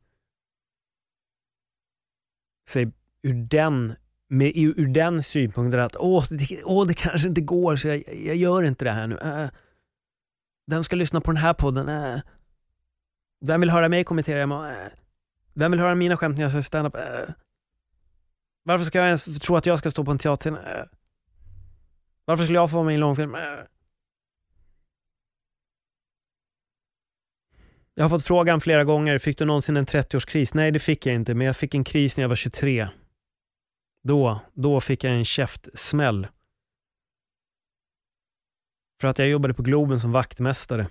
säg ur den med, ur den synpunkten att åh det, åh, det kanske inte går, så jag, jag gör inte det här nu. Äh. äh. Vem ska lyssna på den här podden? Äh. Vem vill höra mig kommentera? Äh. Vem vill höra mina skämt när jag ska standup? Äh. Varför ska jag ens tro att jag ska stå på en teaterscen? Äh. Varför skulle jag få vara med i en långfilm? Äh. Jag har fått frågan flera gånger, fick du någonsin en 30-årskris? Nej, det fick jag inte, men jag fick en kris när jag var 23. Då, då fick jag en käftsmäll. För att jag jobbade på Globen som vaktmästare.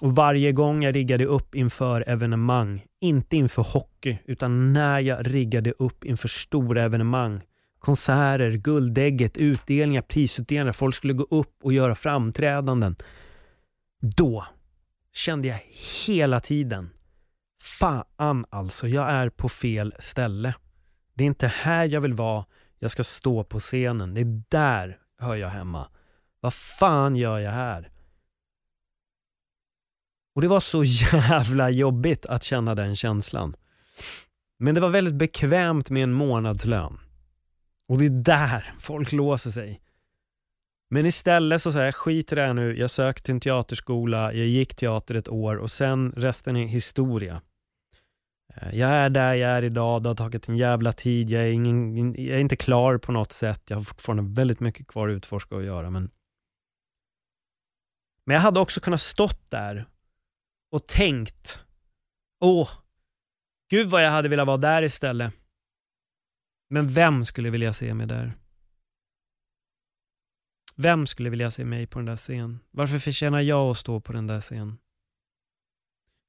Och varje gång jag riggade upp inför evenemang, inte inför hockey, utan när jag riggade upp inför stora evenemang, konserter, guldägget, utdelningar, prisutdelningar, folk skulle gå upp och göra framträdanden. Då kände jag hela tiden, fan alltså, jag är på fel ställe. Det är inte här jag vill vara, jag ska stå på scenen. Det är där hör jag hemma. Vad fan gör jag här? Och det var så jävla jobbigt att känna den känslan. Men det var väldigt bekvämt med en månadslön. Och det är där folk låser sig. Men istället så säger jag, skit i det här nu, jag sökte till en teaterskola, jag gick teater ett år och sen resten är historia. Eh, jag är där jag är idag, det har tagit en jävla tid, jag är, ingen, jag är inte klar på något sätt, jag har fortfarande väldigt mycket kvar att utforska och göra. Men, men jag hade också kunnat stått där och tänkt, åh, gud vad jag hade velat vara där istället. Men vem skulle vilja se mig där? Vem skulle vilja se mig på den där scenen? Varför förtjänar jag att stå på den där scenen?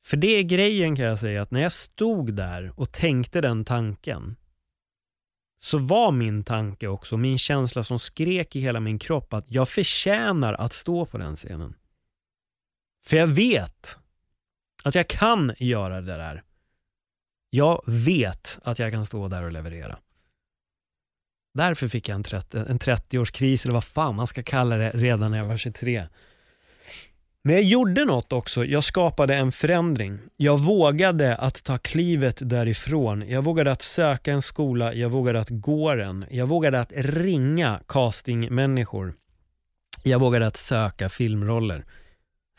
För det är grejen kan jag säga, att när jag stod där och tänkte den tanken, så var min tanke också, min känsla som skrek i hela min kropp att jag förtjänar att stå på den scenen. För jag vet att jag kan göra det där. Jag vet att jag kan stå där och leverera. Därför fick jag en 30, en 30-årskris, eller vad fan man ska kalla det, redan när jag var 23. Men jag gjorde något också. Jag skapade en förändring. Jag vågade att ta klivet därifrån. Jag vågade att söka en skola, jag vågade att gå den. Jag vågade att ringa castingmänniskor. Jag vågade att söka filmroller.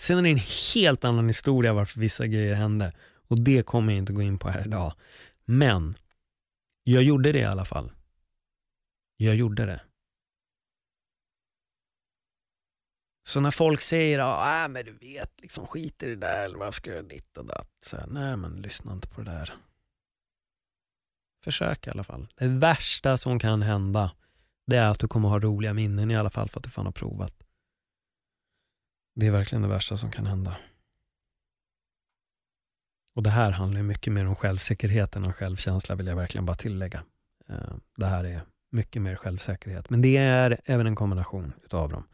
Sen är det en helt annan historia varför vissa grejer hände. Och det kommer jag inte gå in på här idag. Men jag gjorde det i alla fall. Jag gjorde det. Så när folk säger, ja ah, men du vet, liksom skit i det där, eller vad ska jag göra ditt och datt. Så här, nej men lyssna inte på det där. Försök i alla fall. Det värsta som kan hända, det är att du kommer ha roliga minnen i alla fall för att du fan har provat. Det är verkligen det värsta som kan hända. Och det här handlar mycket mer om självsäkerhet än om självkänsla, vill jag verkligen bara tillägga. Eh, det här är mycket mer självsäkerhet, men det är även en kombination utav dem.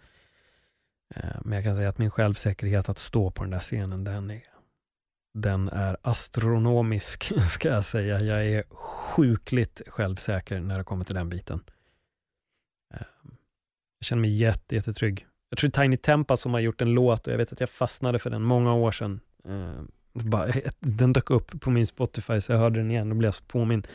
Eh, men jag kan säga att min självsäkerhet att stå på den där scenen, den är, den är astronomisk, ska jag säga. Jag är sjukligt självsäker när det kommer till den biten. Eh, jag känner mig jätte, jättetrygg. Jag tror Tiny Tempa som har gjort en låt och jag vet att jag fastnade för den många år sedan. Eh, bara, den dök upp på min Spotify så jag hörde den igen och blev så påmind.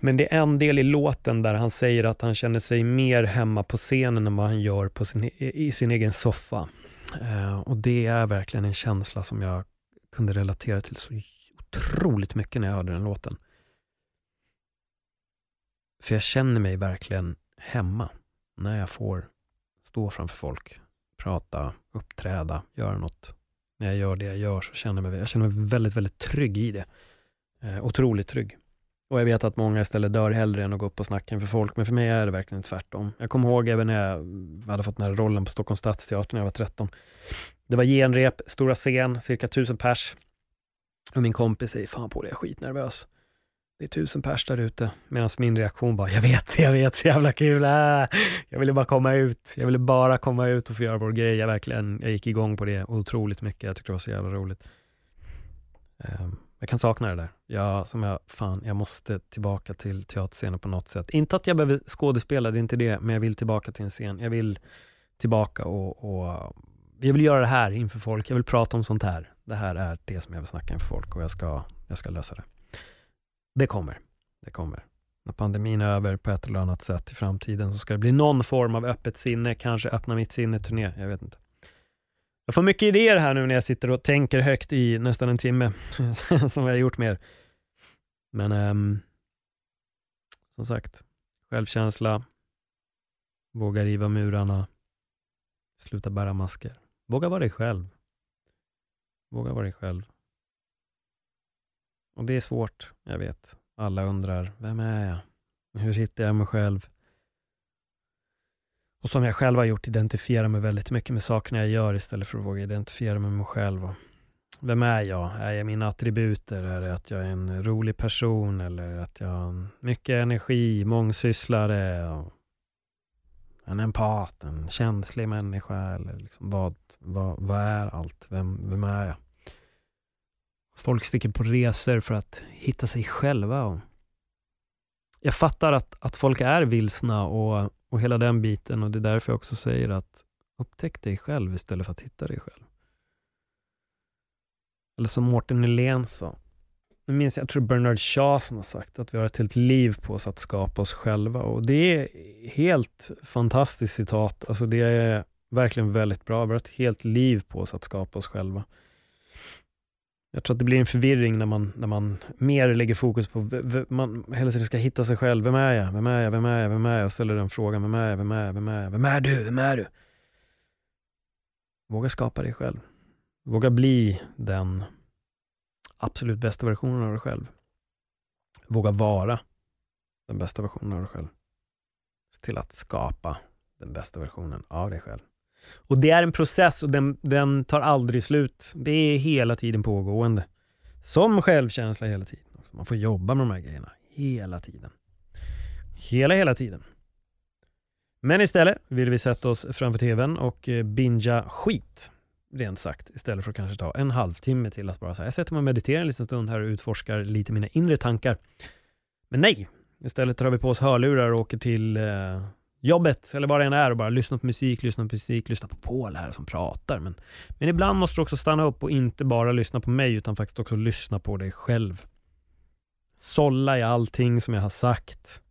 Men det är en del i låten där han säger att han känner sig mer hemma på scenen än vad han gör på sin, e-, i sin egen soffa. Uh, och det är verkligen en känsla som jag kunde relatera till så otroligt mycket när jag hörde den låten. För jag känner mig verkligen hemma när jag får stå framför folk, prata, uppträda, göra något när jag gör det jag gör så känner jag mig, jag känner mig väldigt, väldigt trygg i det. Eh, otroligt trygg. Och jag vet att många istället dör hellre än att gå upp och snacka inför folk, men för mig är det verkligen tvärtom. Jag kommer ihåg även när jag hade fått den här rollen på Stockholms stadsteater när jag var 13. Det var genrep, stora scen, cirka tusen pers. Och min kompis säger, fan på det, jag är skitnervös. Det är tusen pers där ute. Medan min reaktion var, jag vet, jag vet, så jävla kul. Äh, jag ville bara komma ut. Jag ville bara komma ut och få göra vår grej. Jag verkligen, jag gick igång på det otroligt mycket. Jag tyckte det var så jävla roligt. Um, jag kan sakna det där. Jag, som jag, fan, jag måste tillbaka till teaterscenen på något sätt. Inte att jag behöver skådespela, det är inte det, men jag vill tillbaka till en scen. Jag vill tillbaka och, och jag vill göra det här inför folk. Jag vill prata om sånt här. Det här är det som jag vill snacka inför folk och jag ska, jag ska lösa det. Det kommer. Det kommer. när pandemin är över på ett eller annat sätt i framtiden så ska det bli någon form av öppet sinne, kanske öppna mitt sinne-turné, jag vet inte. Jag får mycket idéer här nu när jag sitter och tänker högt i nästan en timme, som vi har gjort mer. Men um, som sagt, självkänsla, våga riva murarna, sluta bära masker. Våga vara dig själv. Våga vara dig själv. Och det är svårt, jag vet. Alla undrar, vem är jag? Hur hittar jag mig själv? Och som jag själv har gjort, identifiera mig väldigt mycket med sakerna jag gör istället för att våga identifiera mig med mig själv. Och vem är jag? Är jag mina attributer? Är det att jag är en rolig person eller att jag har mycket energi, mångsysslare? En empat, en känslig människa eller liksom vad, vad, vad är allt? Vem, vem är jag? Folk sticker på resor för att hitta sig själva. Jag fattar att, att folk är vilsna och, och hela den biten och det är därför jag också säger att upptäck dig själv istället för att hitta dig själv. Eller som Mårten Nylén sa. Nu minns jag, jag tror Bernard Shaw som har sagt att vi har ett helt liv på oss att skapa oss själva och det är helt fantastiskt citat. Alltså det är verkligen väldigt bra. Vi har ett helt liv på oss att skapa oss själva. Jag tror att det blir en förvirring när man, när man mer lägger fokus på, man hela tiden ska hitta sig själv. Vem är jag? Vem är jag? Vem är jag? Vem är jag? Och ställer den frågan. Vem är jag? Vem är jag? Vem är jag? Vem är du? Vem är du? Våga skapa dig själv. Våga bli den absolut bästa versionen av dig själv. Våga vara den bästa versionen av dig själv. Se Till att skapa den bästa versionen av dig själv. Och det är en process och den, den tar aldrig slut. Det är hela tiden pågående. Som självkänsla hela tiden. Alltså, man får jobba med de här grejerna hela tiden. Hela, hela tiden. Men istället vill vi sätta oss framför TVn och eh, binga skit, rent sagt, istället för att kanske ta en halvtimme till att bara säga, jag sätter mig och mediterar en liten stund här och utforskar lite mina inre tankar. Men nej, istället drar vi på oss hörlurar och åker till eh, jobbet eller vad det än är och bara lyssna på musik, lyssna på musik, lyssna på Paul här som pratar. Men, men ibland måste du också stanna upp och inte bara lyssna på mig utan faktiskt också lyssna på dig själv. Sålla i allting som jag har sagt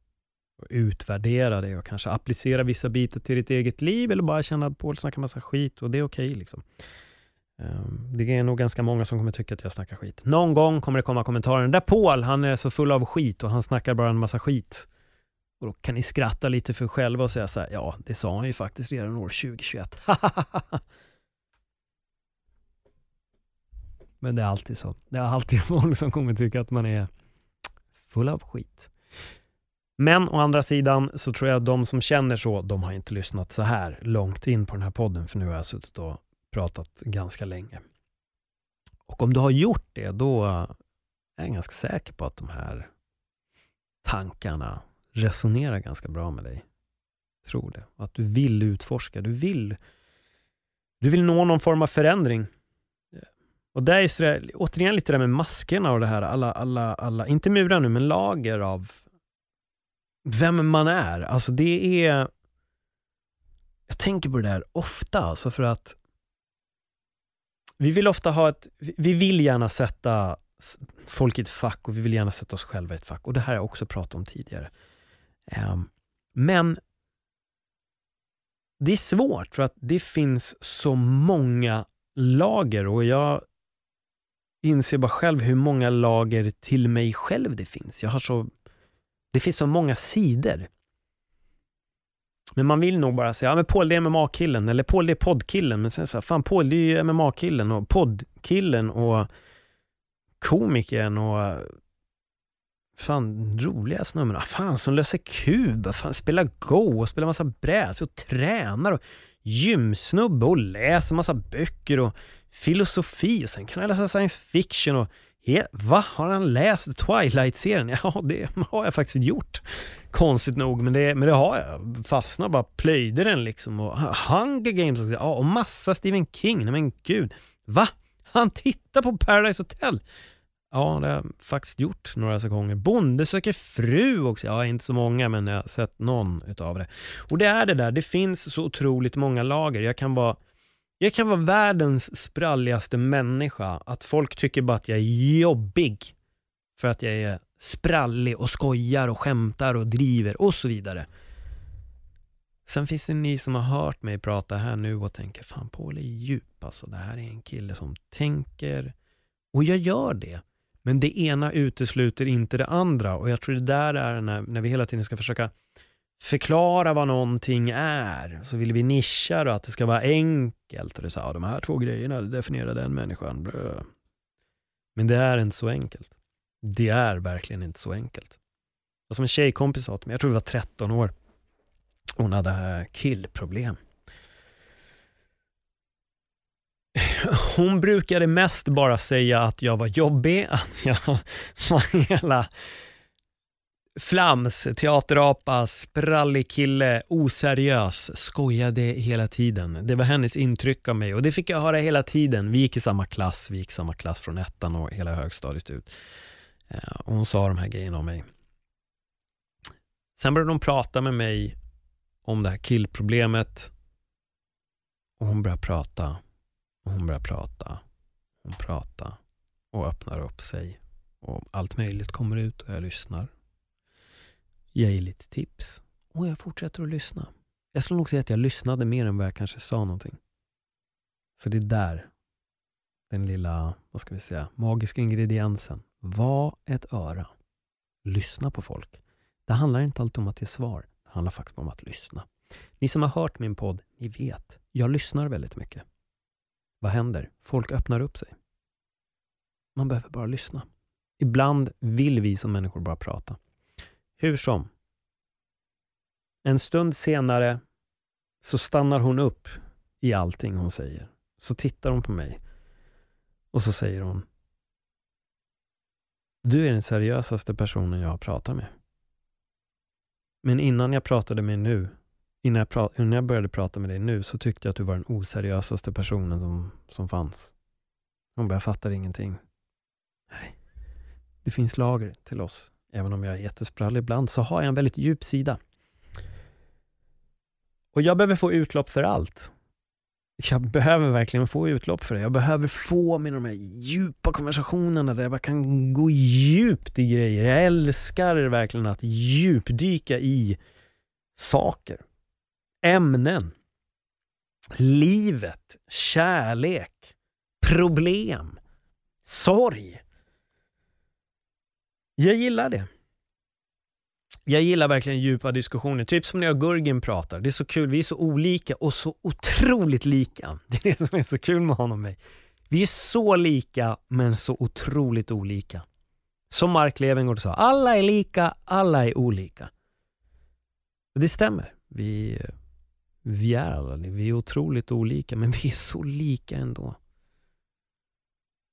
och utvärdera det och kanske applicera vissa bitar till ditt eget liv eller bara känna att Paul snackar massa skit och det är okej. Okay, liksom. Ehm, det är nog ganska många som kommer tycka att jag snackar skit. Någon gång kommer det komma kommentarer. Där Paul, han är så full av skit och han snackar bara en massa skit. Och då kan ni skratta lite för själva och säga så här, ja, det sa han ju faktiskt redan år 2021. Men det är alltid så. Det är alltid folk som kommer tycka att man är full av skit. Men å andra sidan så tror jag att de som känner så, de har inte lyssnat så här långt in på den här podden, för nu har jag suttit och pratat ganska länge. Och om du har gjort det, då är jag ganska säker på att de här tankarna resonerar ganska bra med dig. Tror det. Att du vill utforska. Du vill, du vill nå någon form av förändring. Och där är det, återigen lite det där med maskerna och det här, alla, alla, alla, inte murar nu, men lager av vem man är. Alltså det är, jag tänker på det där ofta, alltså för att vi vill ofta ha ett, vi vill gärna sätta folk i ett fack och vi vill gärna sätta oss själva i ett fack. Och det här har jag också pratat om tidigare. Ehm, men det är svårt för att det finns så många lager och jag inser bara själv hur många lager till mig själv det finns. Jag har så, det finns så många sidor. Men man vill nog bara säga, ja men Paul det är MMA-killen, eller Paul det är poddkillen. Men sen så här, fan Paul det är ju MMA-killen och poddkillen och komikern och fan roliga snubben. Fan som löser kub, fan spelar Go och spelar massa bräd och tränar och gymsnubbe och läser massa böcker och filosofi och sen kan han läsa science fiction och He Va? Har han läst Twilight-serien? Ja, det har jag faktiskt gjort. Konstigt nog, men det, men det har jag. Fastnade bara, plöjde den liksom. Och Hunger Games, och, ja, och massa Stephen King. Nej men gud. Va? Han tittar på Paradise Hotel. Ja, det har jag faktiskt gjort några säsonger. Bonde söker fru också. Ja, inte så många, men jag har sett någon utav det. Och det är det där, det finns så otroligt många lager. Jag kan vara, jag kan vara världens spralligaste människa. Att folk tycker bara att jag är jobbig för att jag är sprallig och skojar och skämtar och driver och så vidare. Sen finns det ni som har hört mig prata här nu och tänker, fan Paul är djup alltså. Det här är en kille som tänker. Och jag gör det. Men det ena utesluter inte det andra och jag tror det där är när, när vi hela tiden ska försöka förklara vad någonting är. Så vill vi nischa då, att det ska vara enkelt. Och det är så här, de här två grejerna definierar den människan. Blö. Men det är inte så enkelt. Det är verkligen inte så enkelt. Och som en tjejkompis sa till mig, jag tror vi var 13 år, hon hade killproblem. Hon brukade mest bara säga att jag var jobbig, att jag var hela flams, teaterapa, sprallig kille, oseriös, skojade hela tiden. Det var hennes intryck av mig och det fick jag höra hela tiden. Vi gick i samma klass, vi gick i samma klass från ettan och hela högstadiet ut. Eh, hon sa de här grejerna om mig. Sen började hon prata med mig om det här killproblemet och hon började prata och hon börjar prata. Hon pratar och öppnar upp sig. Och allt möjligt kommer ut och jag lyssnar. Jag ger lite tips och jag fortsätter att lyssna. Jag skulle nog säga att jag lyssnade mer än vad jag kanske sa någonting. För det är där den lilla, vad ska vi säga, magiska ingrediensen. Var ett öra. Lyssna på folk. Det handlar inte alltid om att ge svar. Det handlar faktiskt om att lyssna. Ni som har hört min podd, ni vet. Jag lyssnar väldigt mycket. Vad händer? Folk öppnar upp sig. Man behöver bara lyssna. Ibland vill vi som människor bara prata. Hur som. En stund senare så stannar hon upp i allting hon säger. Så tittar hon på mig och så säger hon Du är den seriösaste personen jag har pratat med. Men innan jag pratade med nu innan jag, pra- innan jag började prata med dig nu så tyckte jag att du var den oseriösaste personen som, som fanns. Hon bara, jag fattar ingenting. Nej, det finns lager till oss. Även om jag är jättesprallig ibland så har jag en väldigt djup sida. Och jag behöver få utlopp för allt. Jag behöver verkligen få utlopp för det. Jag behöver få med de här djupa konversationerna där jag bara kan gå djupt i grejer. Jag älskar verkligen att djupdyka i saker ämnen, livet, kärlek, problem, sorg. Jag gillar det. Jag gillar verkligen djupa diskussioner, typ som när jag och Gurgin pratar. Det är så kul, vi är så olika och så otroligt lika. Det är det som är så kul med honom och mig. Vi är så lika, men så otroligt olika. Som Mark Levengood sa, alla är lika, alla är olika. Och Det stämmer. Vi eh, vi är alla vi är otroligt olika, men vi är så lika ändå.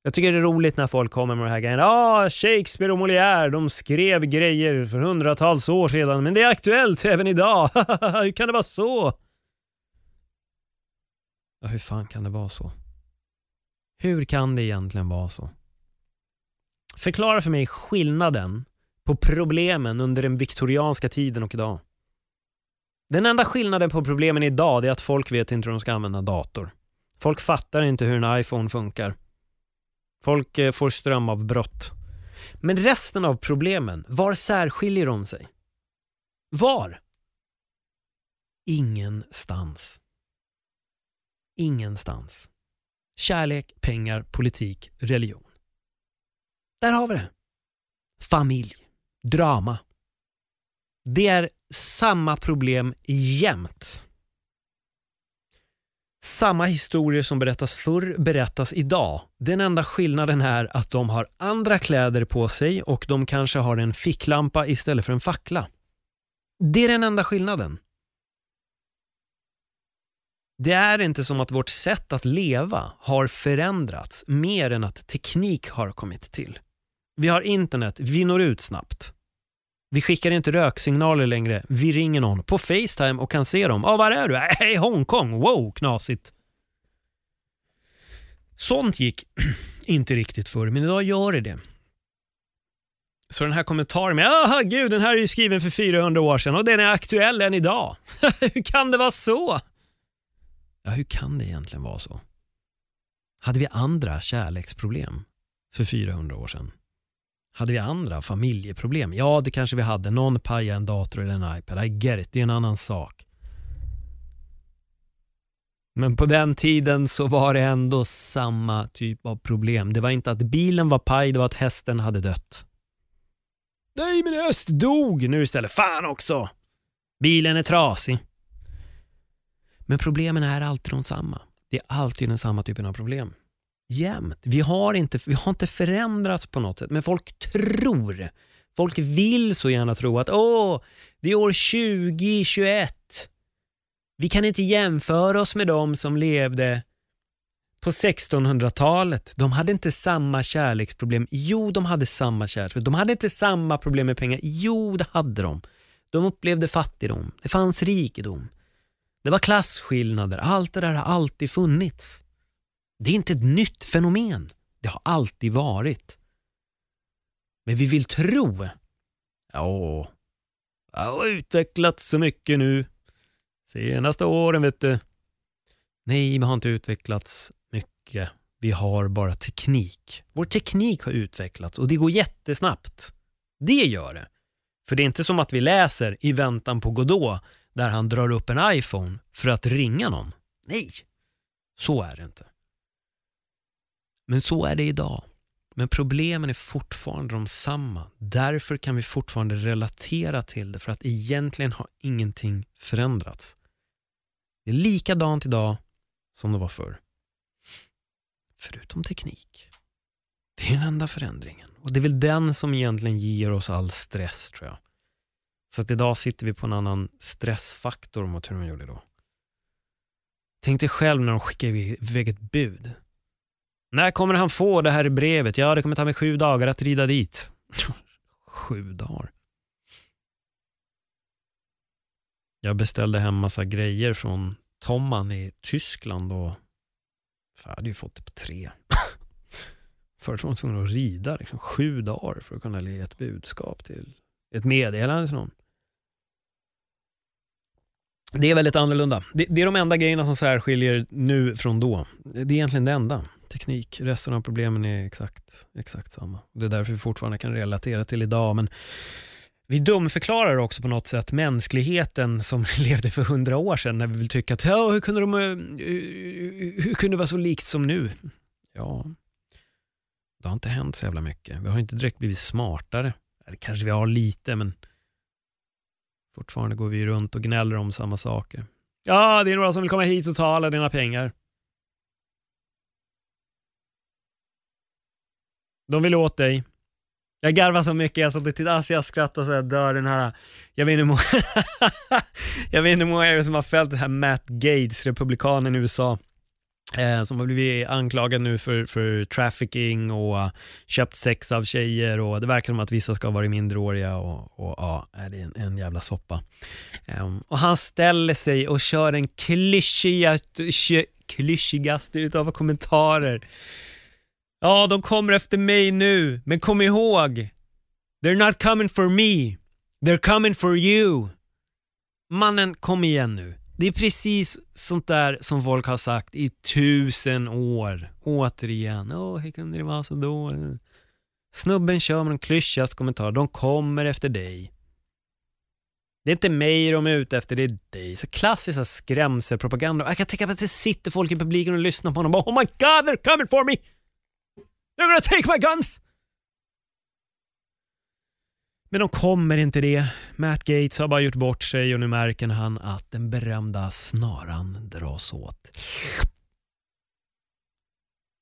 Jag tycker det är roligt när folk kommer med de här grejerna. Ja, ah, Shakespeare och Molière, de skrev grejer för hundratals år sedan, men det är aktuellt även idag. hur kan det vara så? Ja, hur fan kan det vara så? Hur kan det egentligen vara så? Förklara för mig skillnaden på problemen under den viktorianska tiden och idag. Den enda skillnaden på problemen idag är att folk vet inte hur de ska använda dator. Folk fattar inte hur en iPhone funkar. Folk eh, får strömavbrott. Men resten av problemen, var särskiljer de sig? Var? Ingenstans. Ingenstans. Kärlek, pengar, politik, religion. Där har vi det. Familj. Drama. Det är samma problem jämt. Samma historier som berättas förr berättas idag. Den enda skillnaden är att de har andra kläder på sig och de kanske har en ficklampa istället för en fackla. Det är den enda skillnaden. Det är inte som att vårt sätt att leva har förändrats mer än att teknik har kommit till. Vi har internet, vi når ut snabbt. Vi skickar inte röksignaler längre. Vi ringer någon på Facetime och kan se dem. Ja, ah, var är du? Hej, Hongkong. Wow, knasigt. Sånt gick inte riktigt förr, men idag gör det det. Så den här kommentaren med “Aha, gud, den här är ju skriven för 400 år sedan och den är aktuell än idag”. hur kan det vara så? Ja, hur kan det egentligen vara så? Hade vi andra kärleksproblem för 400 år sedan? Hade vi andra familjeproblem? Ja, det kanske vi hade. Någon pajade en dator eller en iPad. I get it, det är en annan sak. Men på den tiden så var det ändå samma typ av problem. Det var inte att bilen var paj, det var att hästen hade dött. Nej, min häst dog nu istället. Fan också! Bilen är trasig. Men problemen är alltid de samma. Det är alltid den samma typen av problem. Jämt. Vi har inte, vi har inte förändrats på något sätt, men folk tror. Folk vill så gärna tro att åh, det är år 2021. Vi kan inte jämföra oss med de som levde på 1600-talet. De hade inte samma kärleksproblem. Jo, de hade samma kärleksproblem. De hade inte samma problem med pengar. Jo, det hade de. De upplevde fattigdom. Det fanns rikedom. Det var klasskillnader. Allt det där har alltid funnits. Det är inte ett nytt fenomen. Det har alltid varit. Men vi vill tro. Ja, det har utvecklats så mycket nu. Senaste åren vet du. Nej, vi har inte utvecklats mycket. Vi har bara teknik. Vår teknik har utvecklats och det går jättesnabbt. Det gör det. För det är inte som att vi läser i väntan på Godot där han drar upp en iPhone för att ringa någon. Nej, så är det inte. Men så är det idag. Men problemen är fortfarande de samma. Därför kan vi fortfarande relatera till det för att egentligen har ingenting förändrats. Det är likadant idag som det var förr. Förutom teknik. Det är den enda förändringen. Och det är väl den som egentligen ger oss all stress tror jag. Så att idag sitter vi på en annan stressfaktor mot hur de gjorde då. Tänk dig själv när de skickar iväg ett bud. När kommer han få det här brevet? Ja, det kommer ta mig sju dagar att rida dit. sju dagar. Jag beställde hem massa grejer från Tomman i Tyskland och jag hade ju fått det på tre. Förut var man tvungen att rida liksom, sju dagar för att kunna ge ett budskap till ett meddelande till någon. Det är väldigt annorlunda. Det, det, är de enda grejerna som särskiljer nu från då. Det är egentligen det enda. Teknik. Resten av problemen är exakt, exakt samma. Det är därför vi fortfarande kan relatera till idag. Men vi dumförklarar också på något sätt mänskligheten som levde för hundra år sedan när vi vill tycka att ja, hur kunde de eh, hur kunde det vara så likt som nu? Ja, det har inte hänt så jävla mycket. Vi har inte direkt blivit smartare. Eller kanske vi har lite, men fortfarande går vi runt och gnäller om samma saker. Ja, det är några som vill komma hit och ta alla dina pengar. De vill åt dig. Jag garvar så mycket, jag satt och tittade, alltså jag skrattar så jag dör den här, jag vet inte hur många, jag vet inte hur många som har följt det här Matt Gates, republikanen i USA, eh, som har blivit anklagad nu för, för trafficking och uh, köpt sex av tjejer och det verkar som att vissa ska ha varit mindreåriga och, och ja, det är en, en jävla soppa. Um, och han ställer sig och kör den klyschiga, klyschigaste utav kommentarer Ja, de kommer efter mig nu, men kom ihåg. They're not coming for me. They're coming for you. Mannen, kom igen nu. Det är precis sånt där som folk har sagt i tusen år. Återigen. Åh, hur kunde det vara så dåligt? Snubben kör med en klyschigaste kommentar, De kommer efter dig. Det är inte mig de är ute efter, det är dig. Så klassisk skrämselpropaganda. Jag kan tänka mig att det sitter folk i publiken och lyssnar på honom och bara Oh my God, they're coming for me! They're gonna take my guns! Men de kommer inte det. Matt Gates har bara gjort bort sig och nu märker han att den berömda snaran dras åt.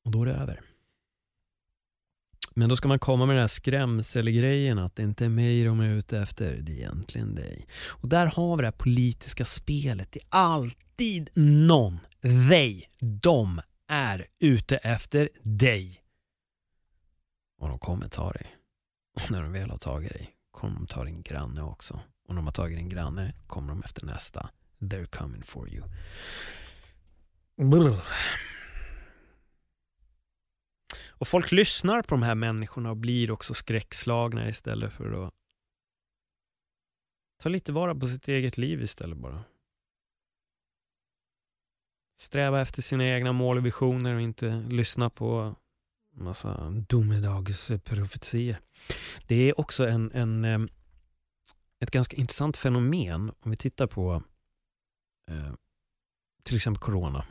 Och då är det över. Men då ska man komma med den här skrämselgrejen att det inte är mig de är ute efter, det är egentligen dig. Och där har vi det här politiska spelet. Det är alltid någon, they, de är ute efter dig. Och de kommer ta dig. Och när de väl har tagit dig kommer de ta din granne också. Och när de har tagit din granne kommer de efter nästa. They're coming for you. Och folk lyssnar på de här människorna och blir också skräckslagna istället för att ta lite vara på sitt eget liv istället bara. Sträva efter sina egna mål och visioner och inte lyssna på massa domedagsprofetier. Det är också en, en, ett ganska intressant fenomen om vi tittar på eh, till exempel corona.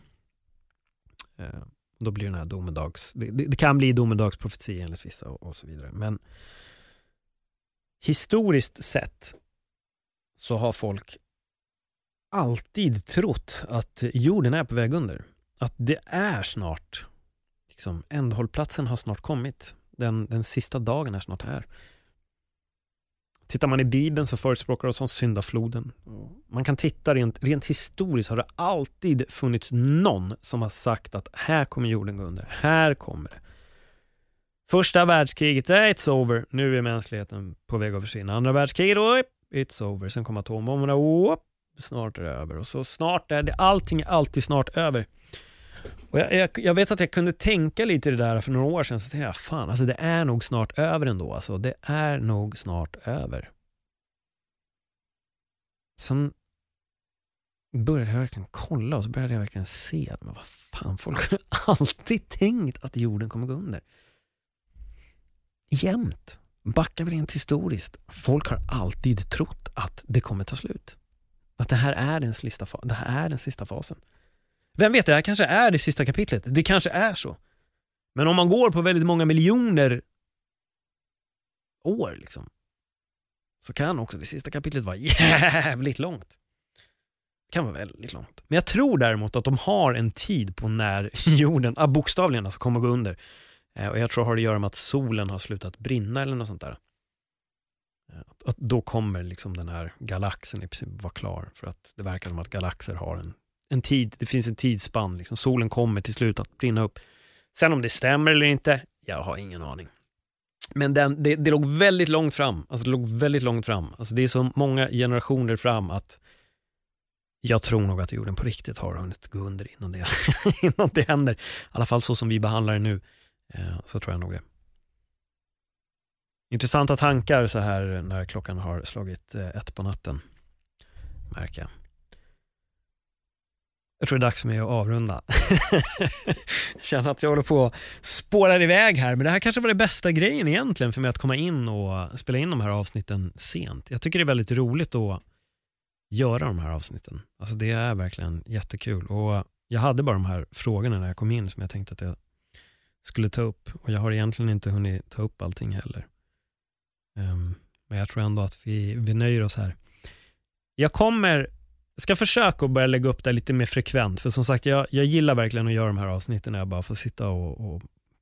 Eh, då blir den här domedags, det, det, det kan bli domedagsprofetia enligt vissa och, och, så vidare. Men historiskt sett så har folk alltid trott att jorden är på väg under. Att det är snart, liksom, ändhållplatsen har snart kommit. Den, den sista dagen är snart här. Tittar man i Bibeln så förespråkar de som syndafloden. Man kan titta rent, rent historiskt har det alltid funnits någon som har sagt att här kommer jorden gå under. Här kommer det. Första världskriget, eh, it's over. Nu är mänskligheten på väg att försvinna. Andra världskriget, oh, it's over. Sen kom atombomberna, oh, snart är det över. Och så snart är det, allting är alltid snart över. Och jag, jag, jag, vet att jag kunde tänka lite i det där för några år sedan, så tänkte jag, fan alltså det är nog snart över ändå. Alltså, det är nog snart över. Sen började jag verkligen kolla och så började jag verkligen se, men vad fan, folk har alltid tänkt att jorden kommer gå under. Jämt. Backar vi rent historiskt. Folk har alltid trott att det kommer ta slut. Att det här är den sista, det här är den sista fasen. Vem vet, det här kanske är det sista kapitlet. Det kanske är så. Men om man går på väldigt många miljoner år liksom, så kan också det sista kapitlet vara jävligt långt. Det kan vara väldigt långt. Men jag tror däremot att de har en tid på när jorden, ah, bokstavligen alltså, kommer gå under. Eh, och jag tror det har att göra med att solen har slutat brinna eller något sånt där. Eh, att då kommer liksom den här galaxen i princip vara klar. För att det verkar som att galaxer har en en tid, det finns en tidsspann. Liksom. Solen kommer till slut att brinna upp. Sen om det stämmer eller inte, jag har ingen aning. Men den, det, det låg väldigt långt fram. Alltså det låg väldigt långt fram. Alltså det är så många generationer fram att jag tror nog att jorden på riktigt har hunnit gå under innan det, innan det händer. I alla fall så som vi behandlar det nu. Eh, så tror jag nog det. Intressanta tankar så här när klockan har slagit eh, ett på natten. Märker jag. Jag tror det är dags för mig att avrunda. jag känner att jag håller på att spåra iväg här, men det här kanske var det bästa grejen egentligen för mig att komma in och spela in de här avsnitten sent. Jag tycker det är väldigt roligt att göra de här avsnitten. Alltså det är verkligen jättekul och jag hade bara de här frågorna när jag kom in som jag tänkte att jag skulle ta upp och jag har egentligen inte hunnit ta upp allting heller. Um, men jag tror ändå att vi, vi nöjer oss här. Jag kommer ska försöka att börja lägga upp det lite mer frekvent. För som sagt, jag, jag gillar verkligen att göra de här avsnitten när jag bara får sitta och, och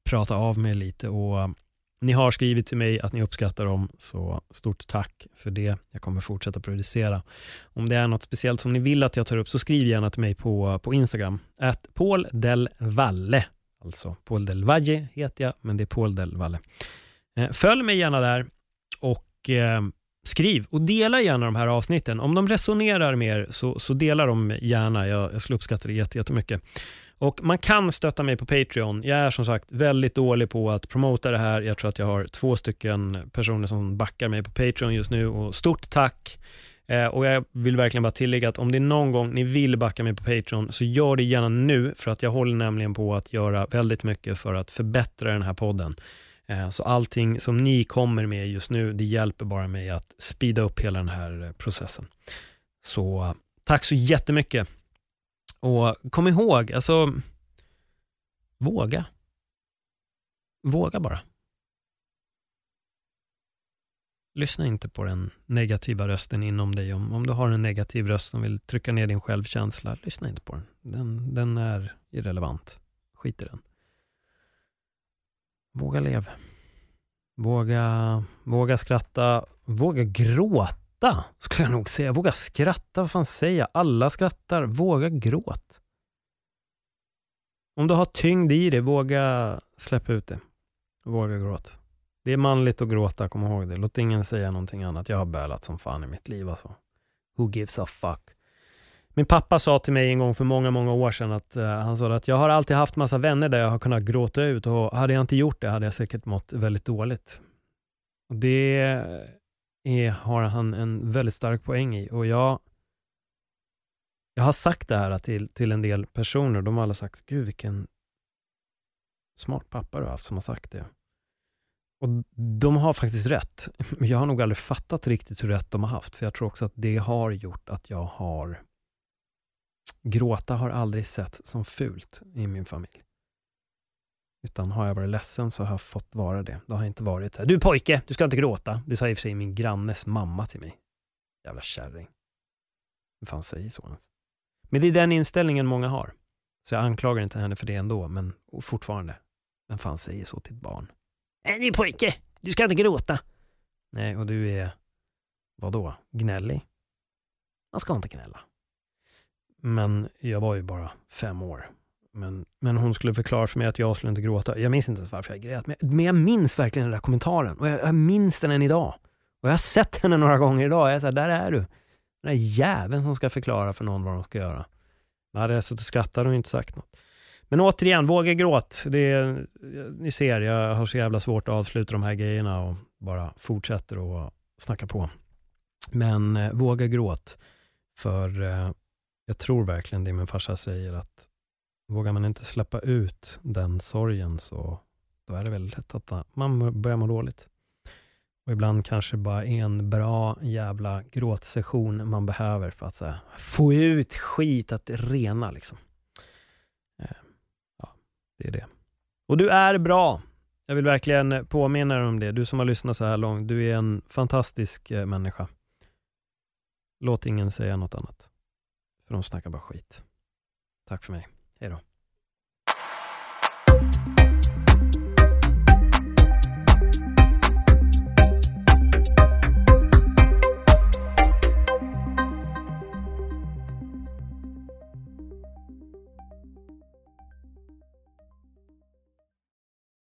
prata av mig lite. Och um, Ni har skrivit till mig att ni uppskattar dem, så stort tack för det. Jag kommer fortsätta producera. Om det är något speciellt som ni vill att jag tar upp så skriv gärna till mig på, på Instagram. Att Paul del Valle. Alltså Paul del Valle heter jag, men det är Paul del Valle. Eh, följ mig gärna där och eh, skriv och dela gärna de här avsnitten. Om de resonerar med er så, så dela dem gärna. Jag, jag skulle uppskatta det jättemycket. Och man kan stötta mig på Patreon. Jag är som sagt väldigt dålig på att promota det här. Jag tror att jag har två stycken personer som backar mig på Patreon just nu och stort tack. Eh, och jag vill verkligen bara tillägga att om det är någon gång ni vill backa mig på Patreon så gör det gärna nu för att jag håller nämligen på att göra väldigt mycket för att förbättra den här podden. Eh, så allting som ni kommer med just nu, det hjälper bara mig att speeda upp hela den här eh, processen. Så tack så jättemycket. Och kom ihåg, alltså, våga. Våga bara. Lyssna inte på den negativa rösten inom dig. Om, om du har en negativ röst som vill trycka ner din självkänsla, lyssna inte på den. Den, den är irrelevant. Skit i den. Våga lev. Våga, våga skratta. Våga gråta, skulle jag nog säga. Våga skratta, vad fan säger jag? Alla skrattar. Våga gråt. Om du har tyngd i dig, våga släppa ut det. Våga gråt. Det är manligt att gråta, kom ihåg det. Låt ingen säga någonting annat. Jag har bölat som fan i mitt liv alltså. Who gives a fuck? Min pappa sa till mig en gång för många, många år sedan att uh, han sa att jag har alltid haft massa vänner där jag har kunnat gråta ut och hade jag inte gjort det hade jag säkert mått väldigt dåligt. Och det är, har han en väldigt stark poäng i och jag, jag har sagt det här till, till en del personer de har alla sagt, gud vilken smart pappa du har haft som har sagt det. Och de har faktiskt rätt. Jag har nog aldrig fattat riktigt hur rätt de har haft, för jag tror också att det har gjort att jag har... Gråta har aldrig sett som fult i min familj. Utan har jag varit ledsen så har jag fått vara det. Det har inte varit så här, du pojke, du ska inte gråta. Det sa i och för sig min grannes mamma till mig. Jävla kärring. Vem fan säger så ens? Men det är den inställningen många har. Så jag anklagar inte henne för det ändå, men fortfarande. Vem fan säger så till ett barn? Äh, du pojke, du ska inte gråta. Nej, och du är, vadå, gnällig? Man ska inte gnälla. Men jag var ju bara fem år. Men, men hon skulle förklara för mig att jag skulle inte gråta. Jag minns inte varför jag grät, men, men jag minns verkligen den där kommentaren. Och jag, jag minns den än idag. Och jag har sett henne några gånger idag. Jag är så här, där är du. Den där jäveln som ska förklara för någon vad de ska göra. Jag hade jag suttit och skrattat och inte sagt något. Men återigen, våga gråt. Det är, ni ser, jag har så jävla svårt att avsluta de här grejerna och bara fortsätter att snacka på. Men eh, våga gråt. För eh, jag tror verkligen det min farsa säger att vågar man inte släppa ut den sorgen så då är det väldigt lätt att man börjar må dåligt. Och ibland kanske bara en bra jävla gråtsession man behöver för att så här, få ut skit, att rena liksom. Eh, ja, det är det. Och du är bra. Jag vill verkligen påminna dig om det. Du som har lyssnat så här långt, du är en fantastisk eh, människa. Låt ingen säga något annat. För de snackar bara skit. Tack för mig. Hej då.